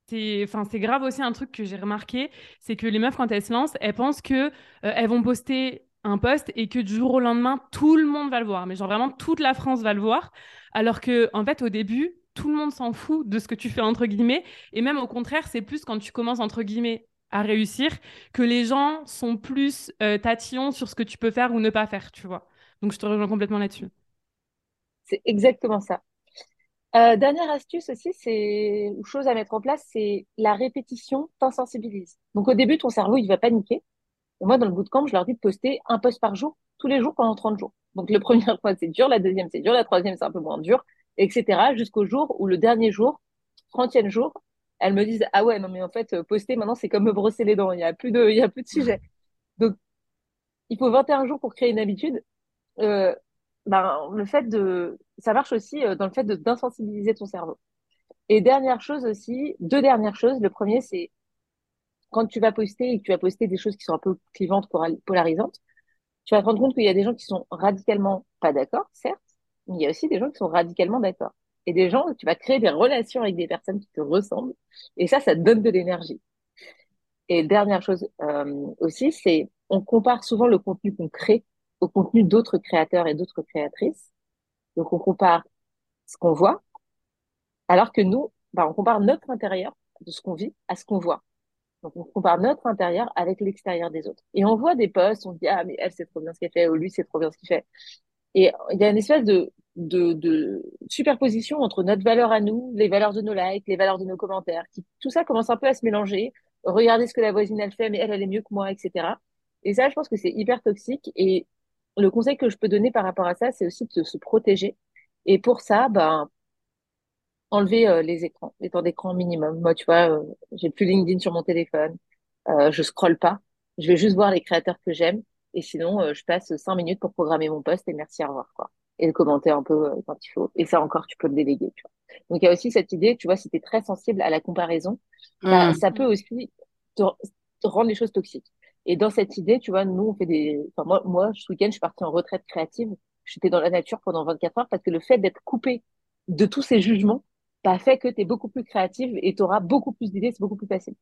C'est, enfin, c'est grave aussi un truc que j'ai remarqué, c'est que les meufs, quand elles se lancent, elles pensent que euh, elles vont poster un post et que du jour au lendemain, tout le monde va le voir. Mais genre vraiment, toute la France va le voir. Alors que, en fait, au début, tout le monde s'en fout de ce que tu fais, entre guillemets. Et même au contraire, c'est plus quand tu commences, entre guillemets, à réussir, que les gens sont plus euh, tatillons sur ce que tu peux faire ou ne pas faire, tu vois. Donc, je te rejoins complètement là-dessus. C'est exactement ça. Euh, dernière astuce aussi, c'est une chose à mettre en place, c'est la répétition t'insensibilise. Donc au début, ton cerveau, il va paniquer. Moi, dans le bootcamp, je leur dis de poster un post par jour, tous les jours pendant 30 jours. Donc le premier point, c'est dur, la deuxième, c'est dur, la troisième, c'est un peu moins dur, etc. Jusqu'au jour où le dernier jour, 30e jour, elles me disent, ah ouais, non, mais en fait, poster maintenant, c'est comme me brosser les dents. Il y a plus de, il y a plus de sujet. Donc, il faut 21 jours pour créer une habitude. Euh, ben, le fait de, ça marche aussi dans le fait d'insensibiliser ton cerveau. Et dernière chose aussi, deux dernières choses. Le premier, c'est quand tu vas poster et que tu vas poster des choses qui sont un peu clivantes, polarisantes, tu vas te rendre compte qu'il y a des gens qui sont radicalement pas d'accord, certes, mais il y a aussi des gens qui sont radicalement d'accord. Et des gens, tu vas créer des relations avec des personnes qui te ressemblent, et ça, ça te donne de l'énergie. Et dernière chose euh, aussi, c'est on compare souvent le contenu qu'on crée au contenu d'autres créateurs et d'autres créatrices. Donc on compare ce qu'on voit, alors que nous, bah, on compare notre intérieur de ce qu'on vit à ce qu'on voit. Donc, on compare notre intérieur avec l'extérieur des autres. Et on voit des posts, on dit, ah, mais elle, c'est trop bien ce qu'elle fait, ou lui, c'est trop bien ce qu'il fait. Et il y a une espèce de, de, de, superposition entre notre valeur à nous, les valeurs de nos likes, les valeurs de nos commentaires. Qui, tout ça commence un peu à se mélanger. Regardez ce que la voisine, elle fait, mais elle, elle est mieux que moi, etc. Et ça, je pense que c'est hyper toxique. Et le conseil que je peux donner par rapport à ça, c'est aussi de se protéger. Et pour ça, ben, enlever euh, les écrans, les temps d'écran minimum. Moi, tu vois, euh, j'ai plus LinkedIn sur mon téléphone, euh, je scrolle pas, je vais juste voir les créateurs que j'aime, et sinon, euh, je passe cinq minutes pour programmer mon post et merci, au revoir, quoi. Et le commenter un peu quand il faut. Et ça encore, tu peux le déléguer, tu vois. Donc, il y a aussi cette idée, tu vois, si tu es très sensible à la comparaison, bah, mmh. ça peut aussi te, rendre les choses toxiques. Et dans cette idée, tu vois, nous, on fait des, enfin, moi, moi, ce week-end, je suis partie en retraite créative. J'étais dans la nature pendant 24 heures parce que le fait d'être coupé de tous ces jugements, ça fait que tu es beaucoup plus créative et tu auras beaucoup plus d'idées, c'est beaucoup plus facile.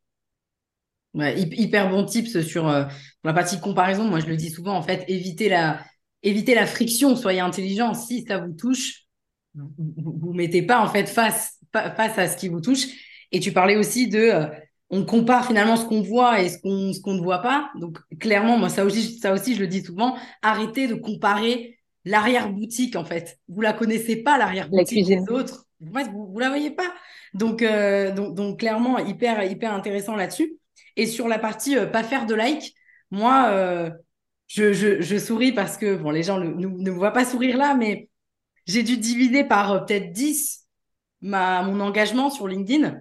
Ouais, hyper bon tips sur euh, la partie comparaison. Moi, je le dis souvent, en fait, évitez la, évitez la friction, soyez intelligent. Si ça vous touche, vous ne mettez pas en fait face, face à ce qui vous touche. Et tu parlais aussi de, euh, on compare finalement ce qu'on voit et ce qu'on ce qu'on ne voit pas. Donc clairement, moi ça aussi, ça aussi, je le dis souvent, arrêtez de comparer l'arrière-boutique en fait. Vous la connaissez pas l'arrière-boutique des autres vous, vous la voyez pas. Donc, euh, donc, donc, clairement, hyper, hyper intéressant là-dessus. Et sur la partie euh, pas faire de like, moi, euh, je, je, je, souris parce que, bon, les gens ne, ne, me voient pas sourire là, mais j'ai dû diviser par peut-être 10 ma, mon engagement sur LinkedIn.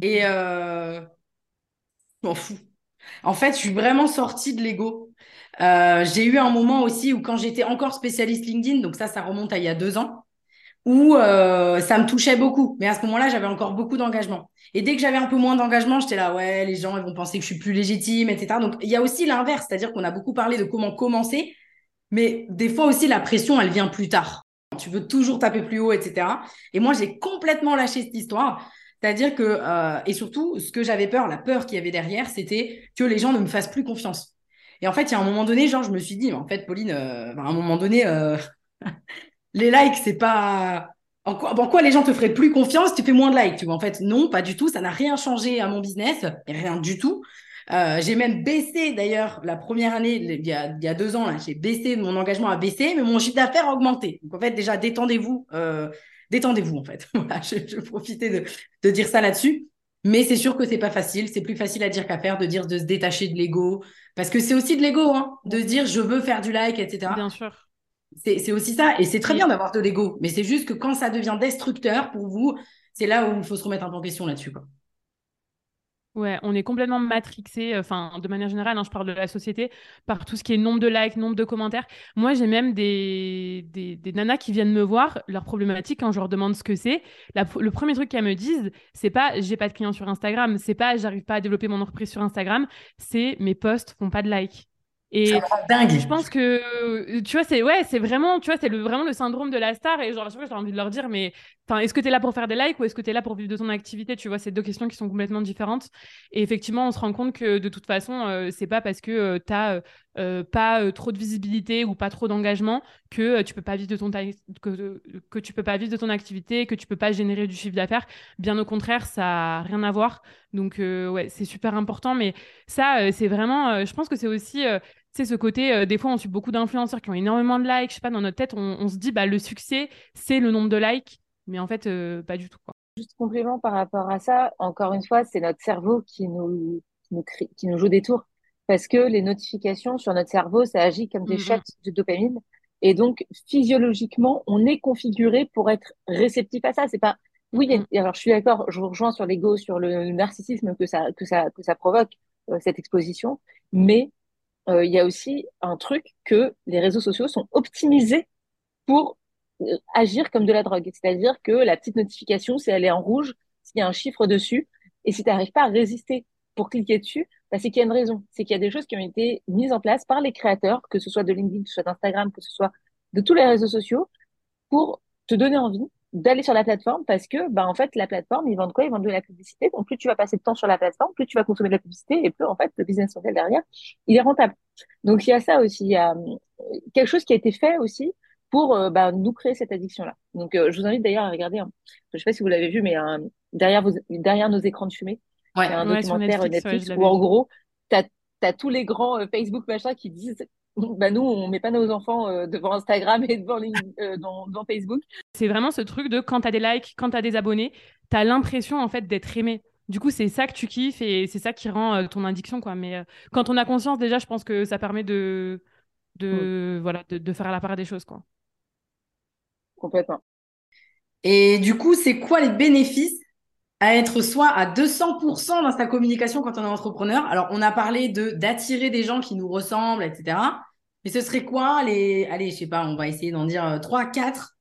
Et je m'en fous. En fait, je suis vraiment sortie de l'ego. j'ai eu un moment aussi où quand j'étais encore spécialiste LinkedIn, donc ça, ça remonte à il y a deux ans, où euh, ça me touchait beaucoup. Mais à ce moment-là, j'avais encore beaucoup d'engagement. Et dès que j'avais un peu moins d'engagement, j'étais là, ouais, les gens, ils vont penser que je suis plus légitime, etc. Donc, il y a aussi l'inverse, c'est-à-dire qu'on a beaucoup parlé de comment commencer, mais des fois aussi, la pression, elle vient plus tard. Tu veux toujours taper plus haut, etc. Et moi, j'ai complètement lâché cette histoire. C'est-à-dire que, euh, et surtout, ce que j'avais peur, la peur qu'il y avait derrière, c'était que les gens ne me fassent plus confiance. Et en fait, il y a un moment donné, genre, je me suis dit, en fait, Pauline, euh, à un moment donné, euh, les likes, c'est pas. En quoi, les gens te feraient plus confiance, tu fais moins de likes, tu vois. En fait, non, pas du tout. Ça n'a rien changé à mon business, rien du tout. J'ai même baissé d'ailleurs la première année, il y a, deux ans, j'ai baissé, mon engagement a baissé, mais mon chiffre d'affaires a augmenté. Donc en fait, déjà, détendez-vous, détendez-vous en fait. voilà, je, je profitais de, de dire ça là-dessus. Mais c'est sûr que c'est pas facile, c'est plus facile à dire qu'à faire, de dire de se détacher de l'ego, parce que c'est aussi de l'ego, hein, de dire je veux faire du like, etc. Bien sûr. C'est aussi ça. Et c'est très bien d'avoir de l'ego. Mais c'est juste que quand ça devient destructeur pour vous, c'est là où il faut se remettre un peu en question là-dessus. Ouais, on est complètement matrixé, enfin, de manière générale, hein, je parle de la société, par tout ce qui est nombre de likes, nombre de commentaires. Moi, j'ai même des, des, des, nanas qui viennent me voir, leur problématique, quand je leur demande ce que c'est, le premier truc qu'elles me disent, c'est pas j'ai pas de clients sur Instagram, c'est pas j'arrive pas à développer mon entreprise sur Instagram, c'est mes posts font pas de likes. Et je pense que, tu vois, c'est ouais, c'est vraiment, tu vois, c'est le, vraiment le syndrome de la star. Et genre, je j'ai envie de leur dire, mais est-ce que tu es là pour faire des likes ou est-ce que tu es là pour vivre de ton activité? Tu vois, c'est deux questions qui sont complètement différentes. Et effectivement, on se rend compte que de toute façon, euh, c'est pas parce que euh, tu n'as euh, pas trop de visibilité ou pas trop d'engagement que tu peux pas vivre de ton que, que tu peux pas vivre de ton activité, que tu peux pas générer du chiffre d'affaires. Bien au contraire, ça a rien à voir. Donc ouais, c'est super important. Mais ça, c'est vraiment, je pense que c'est aussi c'est ce côté, euh, des fois, on suit beaucoup d'influenceurs qui ont énormément de likes. Je sais pas, dans notre tête, on, se dit, bah, le succès, c'est le nombre de likes. Mais en fait, euh, pas du tout. Quoi. Juste complément par rapport à ça, encore une fois, c'est notre cerveau qui nous, qui nous, qui nous joue des tours. Parce que les notifications sur notre cerveau, ça agit comme des shots de dopamine. Et donc, physiologiquement, on est configuré pour être réceptif à ça. C'est pas, oui, mm. alors je suis d'accord, je vous rejoins sur l'ego, sur le narcissisme que ça, que ça, que ça provoque, euh, cette exposition. Mais euh, il y a aussi un truc que les réseaux sociaux sont optimisés pour euh, agir comme de la drogue. C'est-à-dire que la petite notification, c'est elle est en rouge, s'il y a un chiffre dessus, et si tu n'arrives pas à résister pour cliquer dessus, bah, c'est qu'il y a une raison. C'est qu'il y a des choses qui ont été mises en place par les créateurs, que ce soit de LinkedIn, que ce soit d'Instagram, que ce soit de tous les réseaux sociaux, pour te donner envie d'aller sur la plateforme parce que, bah, en fait, la plateforme, ils vendent quoi? Ils vendent de la publicité. Donc, plus tu vas passer de temps sur la plateforme, plus tu vas consommer de la publicité et plus, en fait, le business model derrière, il est rentable. Donc, il y a ça aussi. Il y a euh, quelque chose qui a été fait aussi pour euh, bah, nous créer cette addiction-là. Donc, euh, je vous invite d'ailleurs à regarder, hein. je sais pas si vous l'avez vu, mais derrière, vos, derrière nos écrans de fumée, il y a un documentaire Netflix, où en gros, tu as, as, tous les grands Facebook machin qui disent bah nous, on met pas nos enfants euh, devant Instagram et devant, euh, dans, Facebook. C'est vraiment ce truc de quand tu as des likes, quand tu as des abonnés, tu as l'impression en fait d'être aimé. Du coup, c'est ça que tu kiffes et c'est ça qui rend euh, ton addiction. Quoi. Mais quand on a conscience, déjà, je pense que ça permet de, de, mm. voilà, de, faire la part des choses. Quoi. Complètement. Et du coup, c'est quoi les bénéfices à être soit à 200% dans sa communication quand on est entrepreneur. Alors, on a parlé de d'attirer des gens qui nous ressemblent, etc. Mais ce serait quoi les... Allez, je sais pas, on va essayer d'en dire 3, euh, 4.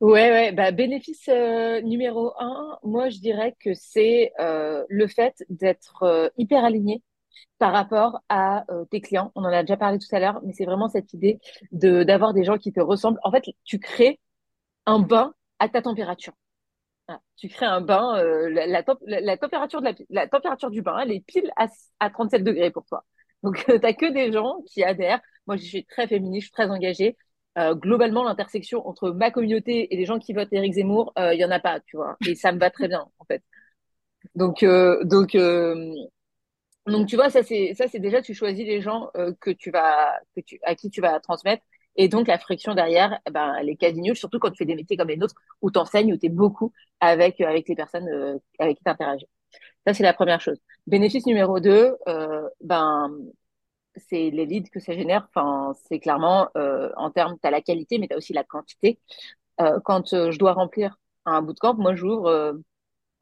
Ouais, ouais. Bah, bénéfice euh, numéro un, moi, je dirais que c'est euh, le fait d'être hyper aligné par rapport à tes clients. On en a déjà parlé tout à l'heure, mais c'est vraiment cette idée de d'avoir des gens qui te ressemblent. En fait, tu crées un bain à ta température. Ah, tu crées un bain, euh, la, température du bain, elle est pile à, à 37 degrés pour toi. Donc, tu n'as que des gens qui adhèrent. Moi, je suis très féministe, je suis très engagée. Euh, globalement, l'intersection entre ma communauté et les gens qui votent Éric Zemmour, euh, il y en a pas, tu vois. Et ça me va très bien, en fait. Donc, tu vois, ça c'est déjà tu choisis les gens que tu vas à qui tu vas transmettre et donc, la friction derrière, eh ben, elle est quasi nulle, surtout quand tu fais des métiers comme les nôtres, où tu enseignes, où tu es beaucoup avec, euh, avec les personnes euh, avec qui tu interagis. Ça, c'est la première chose. Bénéfice numéro deux, euh, ben, c'est les leads que ça génère. Enfin, c'est clairement, euh, en termes, tu as la qualité, mais tu as aussi la quantité. Euh, quand je dois remplir un bootcamp, moi, j'ouvre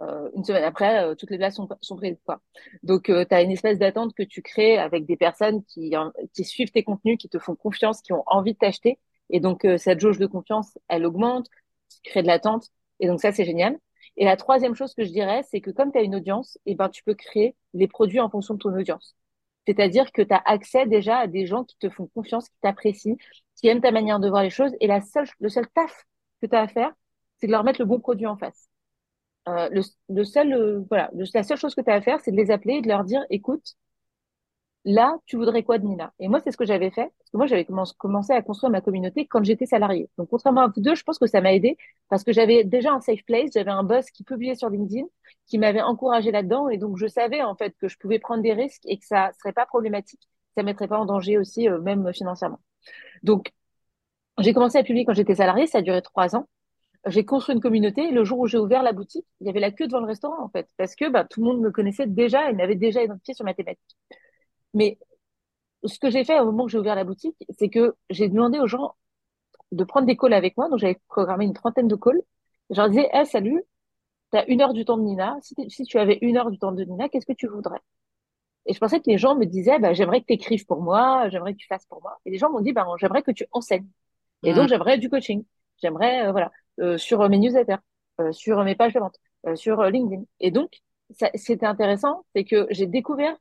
euh, une semaine après, euh, toutes les places sont, sont prises. Quoi. Donc, euh, tu as une espèce d'attente que tu crées avec des personnes qui, qui suivent tes contenus, qui te font confiance, qui ont envie de t'acheter. Et donc, cette jauge de confiance, elle augmente, tu crées de l'attente. Et donc, ça, c'est génial. Et la troisième chose que je dirais, c'est que comme tu as une audience, eh ben, tu peux créer les produits en fonction de ton audience. C'est-à-dire que tu as accès déjà à des gens qui te font confiance, qui t'apprécient, qui aiment ta manière de voir les choses. Et la seule, le seul taf que tu as à faire, c'est de leur mettre le bon produit en face. Euh, le, le, seul, euh, voilà, la seule chose que tu as à faire, c'est de les appeler et de leur dire, écoute, là, tu voudrais quoi de Nina? Et moi, c'est ce que j'avais fait, parce que moi, j'avais commencé à construire ma communauté quand j'étais salariée. Donc, contrairement à vous deux, je pense que ça m'a aidé, parce que j'avais déjà un safe place, j'avais un boss qui publiait sur LinkedIn, qui m'avait encouragé là-dedans, et donc je savais en fait que je pouvais prendre des risques et que ça serait pas problématique, ça mettrait pas en danger aussi, euh, même financièrement. Donc, j'ai commencé à publier quand j'étais salariée, ça a duré trois ans j'ai construit une communauté. le jour où j'ai ouvert la boutique, il y avait la queue devant le restaurant, en fait, parce que bah, tout le monde me connaissait déjà et m'avait déjà identifié sur ma thématique. Mais ce que j'ai fait au moment où j'ai ouvert la boutique, c'est que j'ai demandé aux gens de prendre des calls avec moi. Donc, j'avais programmé une trentaine de calls. Je leur disais, hey, salut, tu as une heure du temps de Nina. Si, si tu avais une heure du temps de Nina, qu'est-ce que tu voudrais? Et je pensais que les gens me disaient, bah, j'aimerais que tu écrives pour moi, j'aimerais que tu fasses pour moi. Et les gens m'ont dit, bah, j'aimerais que tu enseignes. Et donc, j'aimerais du coaching. J'aimerais, euh, voilà. Euh, sur mes newsletters, euh, sur mes pages de vente, euh, sur LinkedIn. Et donc, c'était intéressant, c'est que j'ai découvert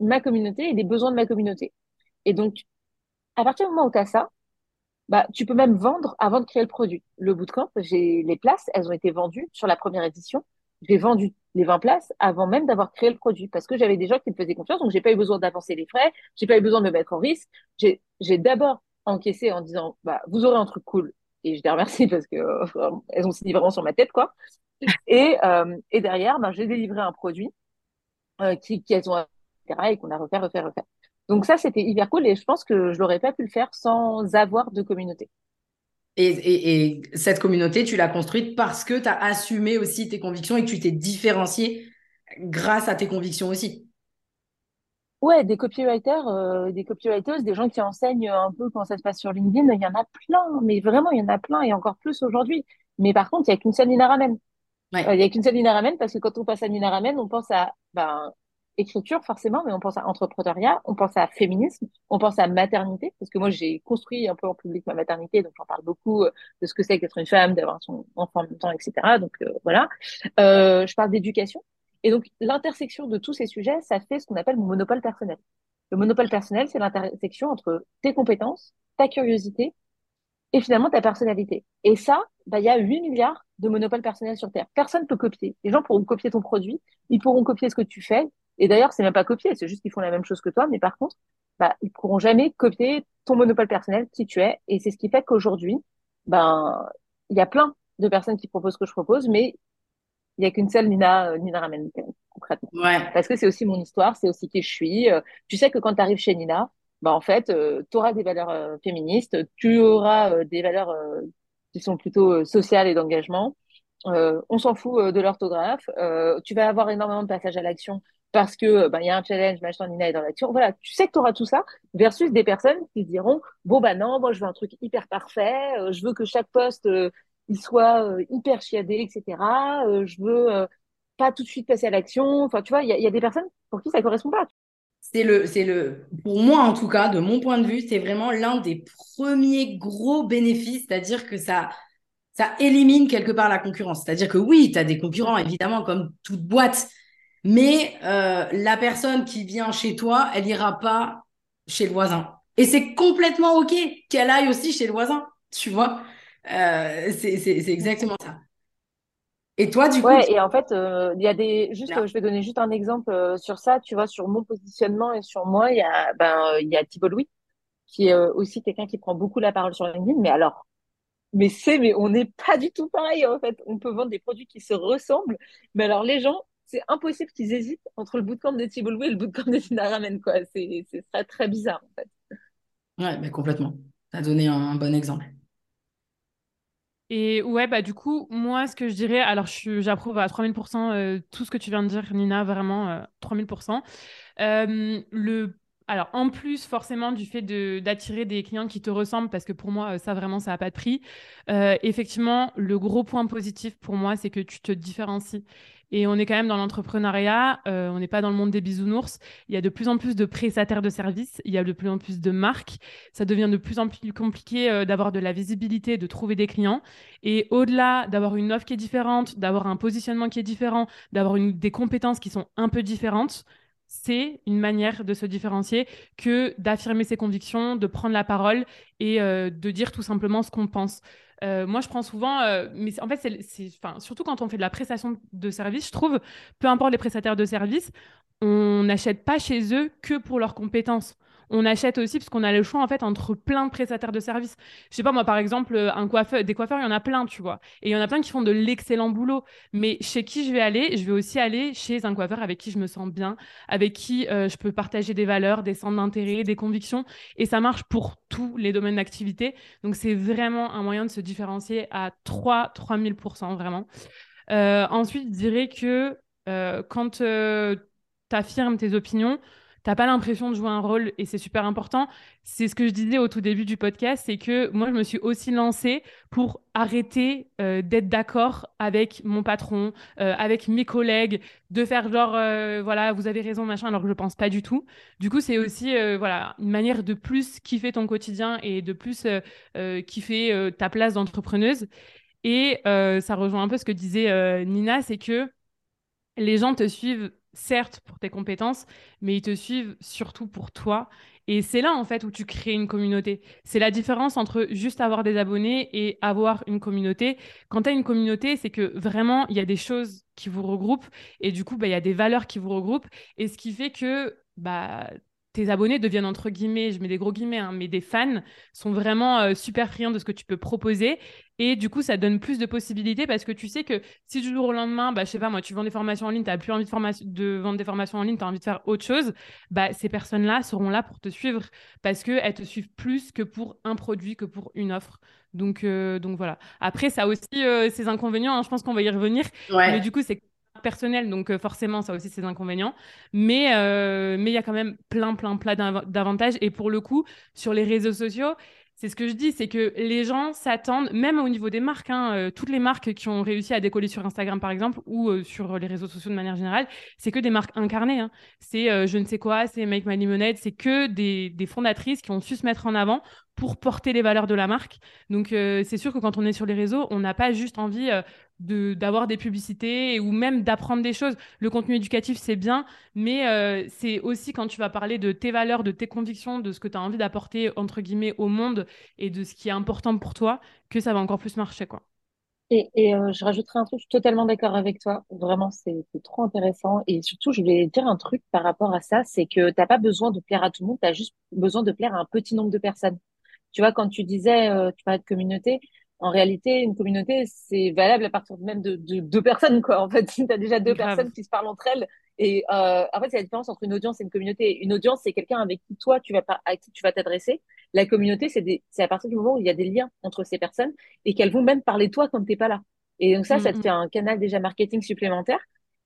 ma communauté et les besoins de ma communauté. Et donc, à partir du moment où tu as ça, bah, tu peux même vendre avant de créer le produit. Le bootcamp, j'ai les places, elles ont été vendues sur la première édition. J'ai vendu les 20 places avant même d'avoir créé le produit parce que j'avais des gens qui me faisaient confiance, donc j'ai pas eu besoin d'avancer les frais, j'ai pas eu besoin de me mettre en risque. J'ai d'abord encaissé en disant, bah, vous aurez un truc cool, et je les remercie parce que elles ont signé vraiment sur ma tête quoi. Et, euh, et derrière, ben, j'ai délivré un produit euh, qui qu'elles ont et qu'on a refait, refait, refait. Donc ça, c'était hyper cool et je pense que je n'aurais pas pu le faire sans avoir de communauté. Et, et, et cette communauté, tu l'as construite parce que tu as assumé aussi tes convictions et que tu t'es différencié grâce à tes convictions aussi. Ouais, des copywriters, euh, des copywriters, des gens qui enseignent un peu comment ça se passe sur LinkedIn, il y en a plein, mais vraiment, il y en a plein et encore plus aujourd'hui. Mais par contre, il n'y a qu'une seule Nina Ramen. Euh, il n'y a qu'une seule Ramen parce que quand on passe à Ramen, on pense à ben, écriture forcément, mais on pense à entrepreneuriat, on pense à féminisme, on pense à maternité, parce que moi j'ai construit un peu en public ma maternité, donc j'en parle beaucoup euh, de ce que c'est d'être une femme, d'avoir son enfant en même temps, etc. Donc euh, voilà. Euh, je parle d'éducation. Et donc l'intersection de tous ces sujets, ça fait ce qu'on appelle mon monopole personnel. Le monopole personnel, c'est l'intersection entre tes compétences, ta curiosité et finalement ta personnalité. Et ça, bah, il y a 8 milliards de monopoles personnels sur Terre. Personne ne peut copier. Les gens pourront copier ton produit, ils pourront copier ce que tu fais. Et d'ailleurs, c'est même pas copier, c'est juste qu'ils font la même chose que toi. Mais par contre, bah, ils pourront jamais copier ton monopole personnel, qui tu es. Et c'est ce qui fait qu'aujourd'hui, ben, il y a plein de personnes qui proposent ce que je propose, mais il y a qu'une seule Nina, euh, Nina Ramen, concrètement. Ouais. Parce que c'est aussi mon histoire, c'est aussi qui je suis. Euh, tu sais que quand tu arrives chez Nina, bah en fait, euh, tu auras des valeurs euh, féministes, tu auras euh, des valeurs qui sont plutôt sociales et d'engagement. on s'en fout de l'orthographe. tu vas avoir énormément de passages à l'action parce que bah, il y a un challenge, machin, Nina est dans l'action. Voilà, tu sais que tu auras tout ça versus des personnes qui diront bon bah non, moi je veux un truc hyper parfait, je veux que chaque poste il soit hyper chiadé, etc. je veux pas tout de suite passer à l'action. Enfin, tu vois, il y, a des personnes pour qui ça correspond pas c'est le, c'est le, pour moi en tout cas, de mon point de vue, c'est vraiment l'un des premiers gros bénéfices, c'est-à-dire que ça, ça élimine quelque part la concurrence. C'est-à-dire que oui, tu as des concurrents, évidemment, comme toute boîte, mais euh, la personne qui vient chez toi, elle ira pas chez le voisin. Et c'est complètement OK qu'elle aille aussi chez le voisin, tu vois. Euh, c'est, exactement ça. Et toi, du coup. Ouais, et en fait, euh, il y a des. Juste, je vais donner juste un exemple euh, sur ça. Tu vois, sur mon positionnement et sur moi, il y a, ben, il y a Thibault Louis, qui est euh, aussi quelqu'un qui prend beaucoup la parole sur LinkedIn. Mais alors, mais c'est, mais on n'est pas du tout pareil, en fait. On peut vendre des produits qui se ressemblent. Mais alors, les gens, c'est impossible qu'ils hésitent entre le bootcamp de Thibault Louis et le bootcamp de Tina Ramen, quoi. C'est, c'est très, très bizarre, en fait. Ouais, mais complètement. Tu as donné un bon exemple. Et ouais, bah du coup, moi, ce que je dirais, alors j'approuve à 3000% euh, tout ce que tu viens de dire, Nina, vraiment euh, 3000%. Euh, le, alors, en plus, forcément, du fait d'attirer des clients qui te ressemblent, parce que pour moi, ça vraiment, ça n'a pas de prix. Euh, effectivement, le gros point positif pour moi, c'est que tu te différencies. Et on est quand même dans l'entrepreneuriat, euh, on n'est pas dans le monde des bisounours. Il y a de plus en plus de prestataires de services, il y a de plus en plus de marques. Ça devient de plus en plus compliqué euh, d'avoir de la visibilité, de trouver des clients. Et au-delà d'avoir une offre qui est différente, d'avoir un positionnement qui est différent, d'avoir des compétences qui sont un peu différentes, c'est une manière de se différencier que d'affirmer ses convictions, de prendre la parole et euh, de dire tout simplement ce qu'on pense. Euh, moi, je prends souvent, euh, mais en fait, c'est, surtout quand on fait de la prestation de service, je trouve, peu importe les prestataires de service, on n'achète pas chez eux que pour leurs compétences on achète aussi parce qu'on a le choix en fait entre plein de prestataires de services. Je sais pas moi par exemple un coiffeur, des coiffeurs il y en a plein tu vois et il y en a plein qui font de l'excellent boulot. Mais chez qui je vais aller Je vais aussi aller chez un coiffeur avec qui je me sens bien, avec qui euh, je peux partager des valeurs, des centres d'intérêt, des convictions et ça marche pour tous les domaines d'activité. Donc c'est vraiment un moyen de se différencier à 3 3000% vraiment. Euh, ensuite, je dirais que euh, quand tu affirmes tes opinions, t'as pas l'impression de jouer un rôle et c'est super important. C'est ce que je disais au tout début du podcast, c'est que moi je me suis aussi lancée pour arrêter euh, d'être d'accord avec mon patron, euh, avec mes collègues, de faire genre euh, voilà vous avez raison machin alors que je pense pas du tout. Du coup c'est aussi voilà une manière de plus kiffer ton quotidien et de plus kiffer ta place d'entrepreneuse. Et ça rejoint un peu ce que disait Nina, c'est que les gens te suivent certes pour tes compétences, mais ils te suivent surtout pour toi. Et c'est là, en fait, où tu crées une communauté. C'est la différence entre juste avoir des abonnés et avoir une communauté. Quand tu as une communauté, c'est que vraiment, il y a des choses qui vous regroupent et du coup, bah, il y a des valeurs qui vous regroupent. Et ce qui fait que bah, tes abonnés deviennent entre guillemets, je mets des gros guillemets, hein, mais des fans sont vraiment euh, super friands de ce que tu peux proposer. Et du coup, ça donne plus de possibilités parce que tu sais que si du jour au lendemain, bah, je sais pas moi, tu vends des formations en ligne, tu n'as plus envie de, de, vendre des formations en ligne, tu as envie de faire autre chose, bah, ces personnes-là seront là pour te suivre parce qu'elles te suivent plus que pour un produit, que pour une offre. Donc, euh, donc voilà. Après, ça a aussi euh, ses inconvénients, hein, je pense qu'on va y revenir. Mais du coup, c'est personnel, donc euh, forcément, ça aussi ses inconvénients. Mais euh, mais il y a quand même plein, plein, plein d'avantages. Et pour le coup, sur les réseaux sociaux, C'est ce que je dis, c'est que les gens s'attendent, même au niveau des marques, hein, euh, toutes les marques qui ont réussi à décoller sur Instagram par exemple ou sur les réseaux sociaux de manière générale, c'est que des marques incarnées. Hein. C'est je ne sais quoi, c'est Make My Lemonade, c'est que des, des, fondatrices qui ont su se mettre en avant pour porter les valeurs de la marque. Donc c'est sûr que quand on est sur les réseaux, on n'a pas juste envie d'avoir des publicités ou même d'apprendre des choses. Le contenu éducatif, c'est bien, mais euh, c'est aussi quand tu vas parler de tes valeurs, de tes convictions, de ce que tu as envie d'apporter, entre guillemets, au monde et de ce qui est important pour toi, que ça va encore plus marcher. Et, et euh, je rajouterai un truc, je suis totalement d'accord avec toi. Vraiment, c'est trop intéressant. Et surtout, je vais dire un truc par rapport à ça, c'est que tu n'as pas besoin de plaire à tout le monde, tu as juste besoin de plaire à un petit nombre de personnes. Tu vois, quand tu disais, euh, tu parlais de communauté, en réalité, une communauté, c'est valable à partir même de, deux personnes, quoi. En fait, tu as déjà deux personnes qui se parlent entre elles. Et euh, en fait, c'est la différence entre une audience et une communauté. Une audience, c'est quelqu'un avec qui toi, tu vas à qui tu vas t'adresser. La communauté, c'est à partir du moment où il y a des liens entre ces personnes et qu'elles vont même parler toi quand t'es pas là. Et donc ça, ça te mm-hmm. fait un canal déjà marketing supplémentaire.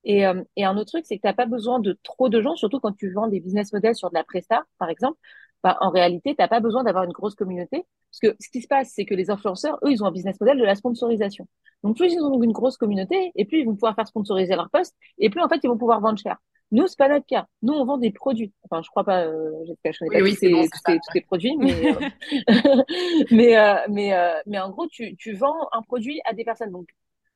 Et, euh, et un autre truc, c'est que tu n'as pas besoin de trop de gens, surtout quand tu vends des business models sur de la presta, par exemple. Bah, en réalité, tu n'as pas besoin d'avoir une grosse communauté. Parce que ce qui se passe, c'est que les influenceurs, eux, ils ont un business model de la sponsorisation. Donc, plus ils ont une grosse communauté, et plus ils vont pouvoir faire sponsoriser leur poste, et plus, en fait, ils vont pouvoir vendre cher. Nous, c'est pas notre cas. Nous, on vend des produits. Enfin, je crois pas, euh, je connais pas tous, ces, produits, mais, euh, mais, euh, mais, euh, mais, en gros, tu, tu vends un produit à des personnes. Donc,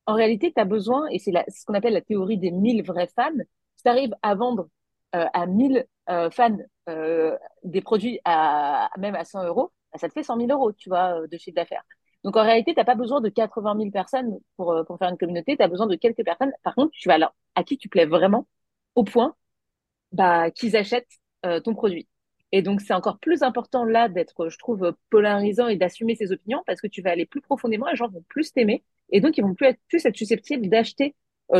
en réalité, tu as besoin, et c'est ce qu'on appelle la théorie des 1000 vrais fans, si tu arrives à vendre à 1000 fans euh, des produits à même à 100 euros, bah, ça te fait 100 000 euros, tu vois, euh, de chiffre d'affaires. Donc en réalité, tu n'as pas besoin de 80 000 personnes pour, euh, pour faire une communauté, tu as besoin de quelques personnes. Par contre, tu vas là, à qui tu plais vraiment au point bah, qu'ils achètent ton produit. Et donc, c'est encore plus important là d'être, je trouve, polarisant et d'assumer ses opinions parce que tu vas aller plus profondément, les gens vont plus t'aimer et donc ils vont plus être, plus être susceptibles d'acheter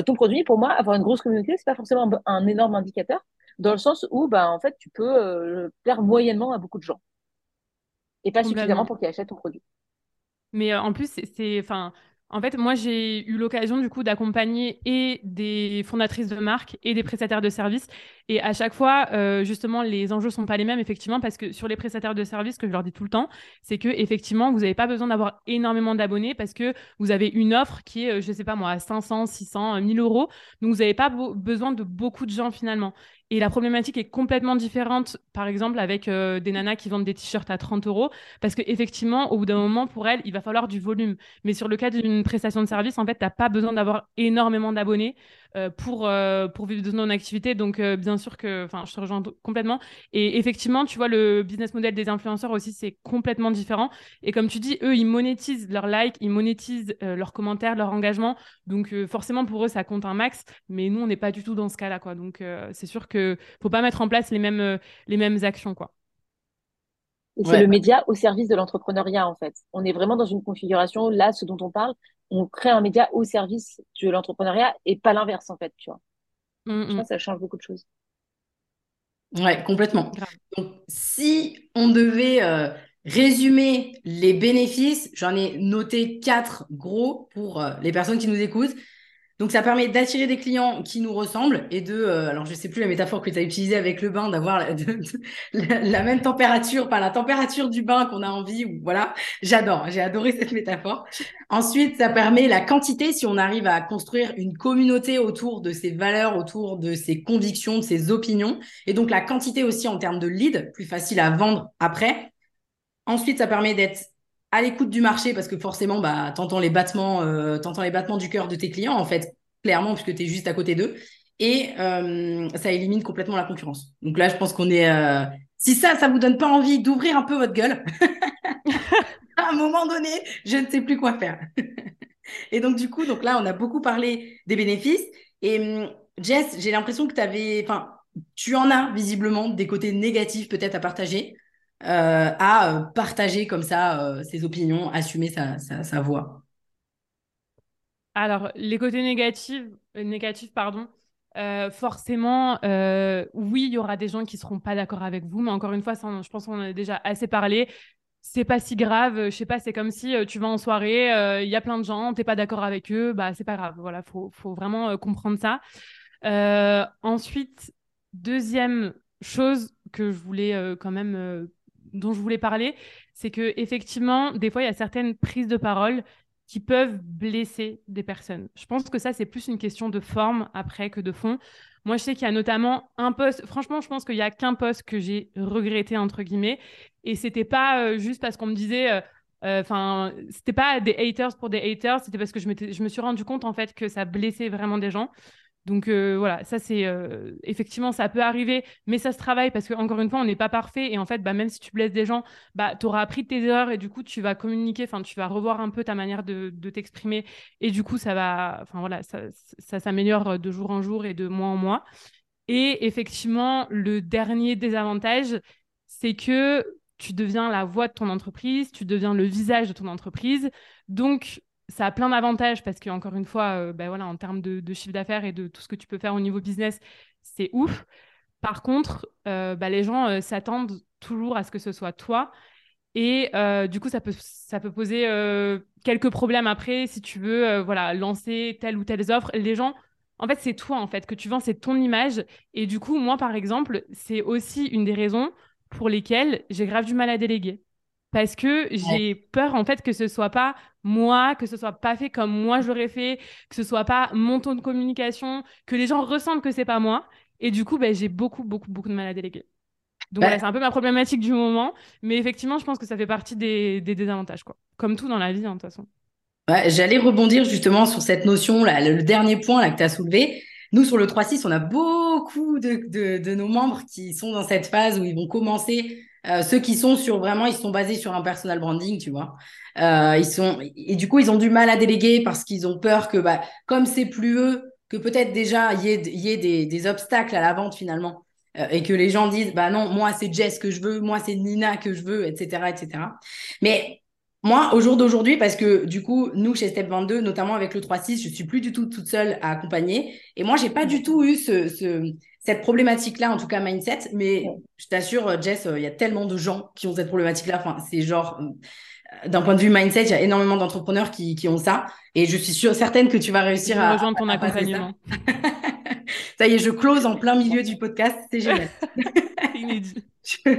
ton produit. Pour moi, avoir une grosse communauté, c'est pas forcément un, énorme indicateur dans le sens où, bah, en fait, tu peux euh, plaire moyennement à beaucoup de gens et pas suffisamment pour qu'ils achètent ton produit. Mais euh, en plus, c'est, enfin, en fait, moi, j'ai eu l'occasion du coup d'accompagner et des fondatrices de marques et des prestataires de services. Et à chaque fois, euh, justement, les enjeux sont pas les mêmes, effectivement, parce que sur les prestataires de services, ce que je leur dis tout le temps, c'est que effectivement, vous n'avez pas besoin d'avoir énormément d'abonnés parce que vous avez une offre qui est, je sais pas moi, à 500, 600, 1000 euros. Donc, vous n'avez pas besoin de beaucoup de gens finalement. Et la problématique est complètement différente, par exemple, avec euh, des nanas qui vendent des t-shirts à 30 euros, parce qu'effectivement, au bout d'un moment, pour elles, il va falloir du volume. Mais sur le cas d'une prestation de service, en fait, tu n'as pas besoin d'avoir énormément d'abonnés. Euh, pour, euh, pour vivre de ton activité. Donc, euh, bien sûr que je te rejoins complètement. Et effectivement, tu vois, le business model des influenceurs aussi, c'est complètement différent. Et comme tu dis, eux, ils monétisent leurs likes, ils monétisent leurs commentaires, leur engagement. Donc, forcément, pour eux, ça compte un max. Mais nous, on n'est pas du tout dans ce cas-là. Quoi. Donc, c'est sûr qu'il ne faut pas mettre en place les mêmes, les mêmes actions. Quoi. C'est le média au service de l'entrepreneuriat, en fait. On est vraiment dans une configuration, là, ce dont on parle, on crée un média au service de l'entrepreneuriat et pas l'inverse, en fait, tu vois. Mm, Je pense mm. que ça change beaucoup de choses. Ouais, complètement. Donc, si on devait euh, résumer les bénéfices, j'en ai noté quatre gros pour euh, les personnes qui nous écoutent. Donc, ça permet d'attirer des clients qui nous ressemblent et de, euh, alors je sais plus la métaphore que tu as utilisée avec le bain, d'avoir la, même température, pas la température du bain qu'on a envie, voilà. J'adore, j'ai adoré cette métaphore. Ensuite, ça permet la quantité si on arrive à construire une communauté autour de ses valeurs, autour de ses convictions, de ses opinions. Et donc, la quantité aussi en termes de lead, plus facile à vendre après. Ensuite, ça permet d'être à l'écoute du marché parce que forcément, bah, t'entends les battements, euh, les battements du cœur de tes clients, en fait, clairement, puisque tu es juste à côté d'eux. Et euh, ça élimine complètement la concurrence. Donc là, je pense qu'on est. Euh, si ça, ça vous donne pas envie d'ouvrir un peu votre gueule, à un moment donné, je ne sais plus quoi faire. et donc, du coup, donc là, on a beaucoup parlé des bénéfices. Et hum, Jess, j'ai l'impression que tu. Enfin, tu en as visiblement des côtés négatifs peut-être à partager. Euh, à euh, partager comme ça euh, ses opinions, assumer sa, sa, voix Alors, les côtés négatifs, négatifs pardon, forcément, oui, il y aura des gens qui seront pas d'accord avec vous, mais encore une fois, je pense qu'on en a déjà assez parlé. C'est pas si grave, je sais pas, c'est comme si tu vas en soirée, il y a plein de gens, t'es pas d'accord avec eux, bah c'est pas grave. Voilà, faut, faut vraiment comprendre ça. ensuite, deuxième chose que je voulais quand même dont je voulais parler, c'est que effectivement, des fois, il y a certaines prises de parole qui peuvent blesser des personnes. Je pense que ça, c'est plus une question de forme après que de fond. Moi, je sais qu'il y a notamment un poste. Franchement, je pense qu'il n'y a qu'un poste que j'ai regretté, entre guillemets. Et c'était pas euh, juste parce qu'on me disait. Euh, euh, enfin, c'était pas des haters pour des haters, c'était parce que je, je me suis rendu compte en fait que ça blessait vraiment des gens. Donc euh, voilà, ça c'est euh, effectivement ça peut arriver, mais ça se travaille parce que encore une fois on n'est pas parfait. Et en fait bah, même si tu blesses des gens, bah tu auras appris tes erreurs et du coup tu vas communiquer, enfin tu vas revoir un peu ta manière de, t'exprimer. Et du coup ça va, enfin voilà ça, ça s'améliore de jour en jour et de mois en mois. Et effectivement le dernier désavantage, c'est que tu deviens la voix de ton entreprise, tu deviens le visage de ton entreprise, donc ça a plein d'avantages parce que encore une fois, euh, ben voilà, en termes de, chiffre d'affaires et de tout ce que tu peux faire au niveau business, c'est ouf. Par contre, euh, bah, les gens euh, s'attendent toujours à ce que ce soit toi. Et du coup, ça peut, ça peut poser quelques problèmes après si tu veux voilà, lancer telle ou telle offre. Les gens, en fait, c'est toi en fait que tu vends, c'est ton image. Et du coup, moi, par exemple, c'est aussi une des raisons pour lesquelles j'ai grave du mal à déléguer parce que j'ai peur en fait que ce soit pas moi, que ce soit pas fait comme moi je l'aurais fait, que ce soit pas mon ton de communication, que les gens ressentent que c'est pas moi. Et du coup, ben, j'ai beaucoup, beaucoup, beaucoup de mal à déléguer. Donc voilà, c'est un peu ma problématique du moment. Mais effectivement, je pense que ça fait partie des, désavantages, quoi. Comme tout dans la vie, hein, de toute façon. J'allais rebondir justement sur cette notion, là, le dernier point là, que tu as soulevé. Nous, sur le 3-6, on a beaucoup de, de, de, nos membres qui sont dans cette phase où ils vont commencer euh, ceux qui sont sur vraiment, ils sont basés sur un personal branding, tu vois. Euh, ils sont et du coup, ils ont du mal à déléguer parce qu'ils ont peur que, bah, comme c'est plus eux, que peut-être déjà il y ait, y ait des, des, obstacles à la vente finalement euh, et que les gens disent, bah non, moi c'est Jess que je veux, moi c'est Nina que je veux, etc., etc. Mais moi, au jour d'aujourd'hui, parce que du coup, nous, chez Step 22, notamment avec le 3-6, je suis plus du tout toute seule à accompagner. Et moi, j'ai pas du tout eu ce, ce, cette problématique-là, en tout cas mindset. Mais je t'assure, Jess, euh, il y a tellement de gens qui ont cette problématique-là. Enfin, c'est genre, euh, d'un point de vue mindset, il y a énormément d'entrepreneurs qui, qui, ont ça. Et je suis sûre, certaine que tu vas réussir à rejoindre ton accompagnement. Ça. y est, je close en plein milieu du podcast. C'est génial.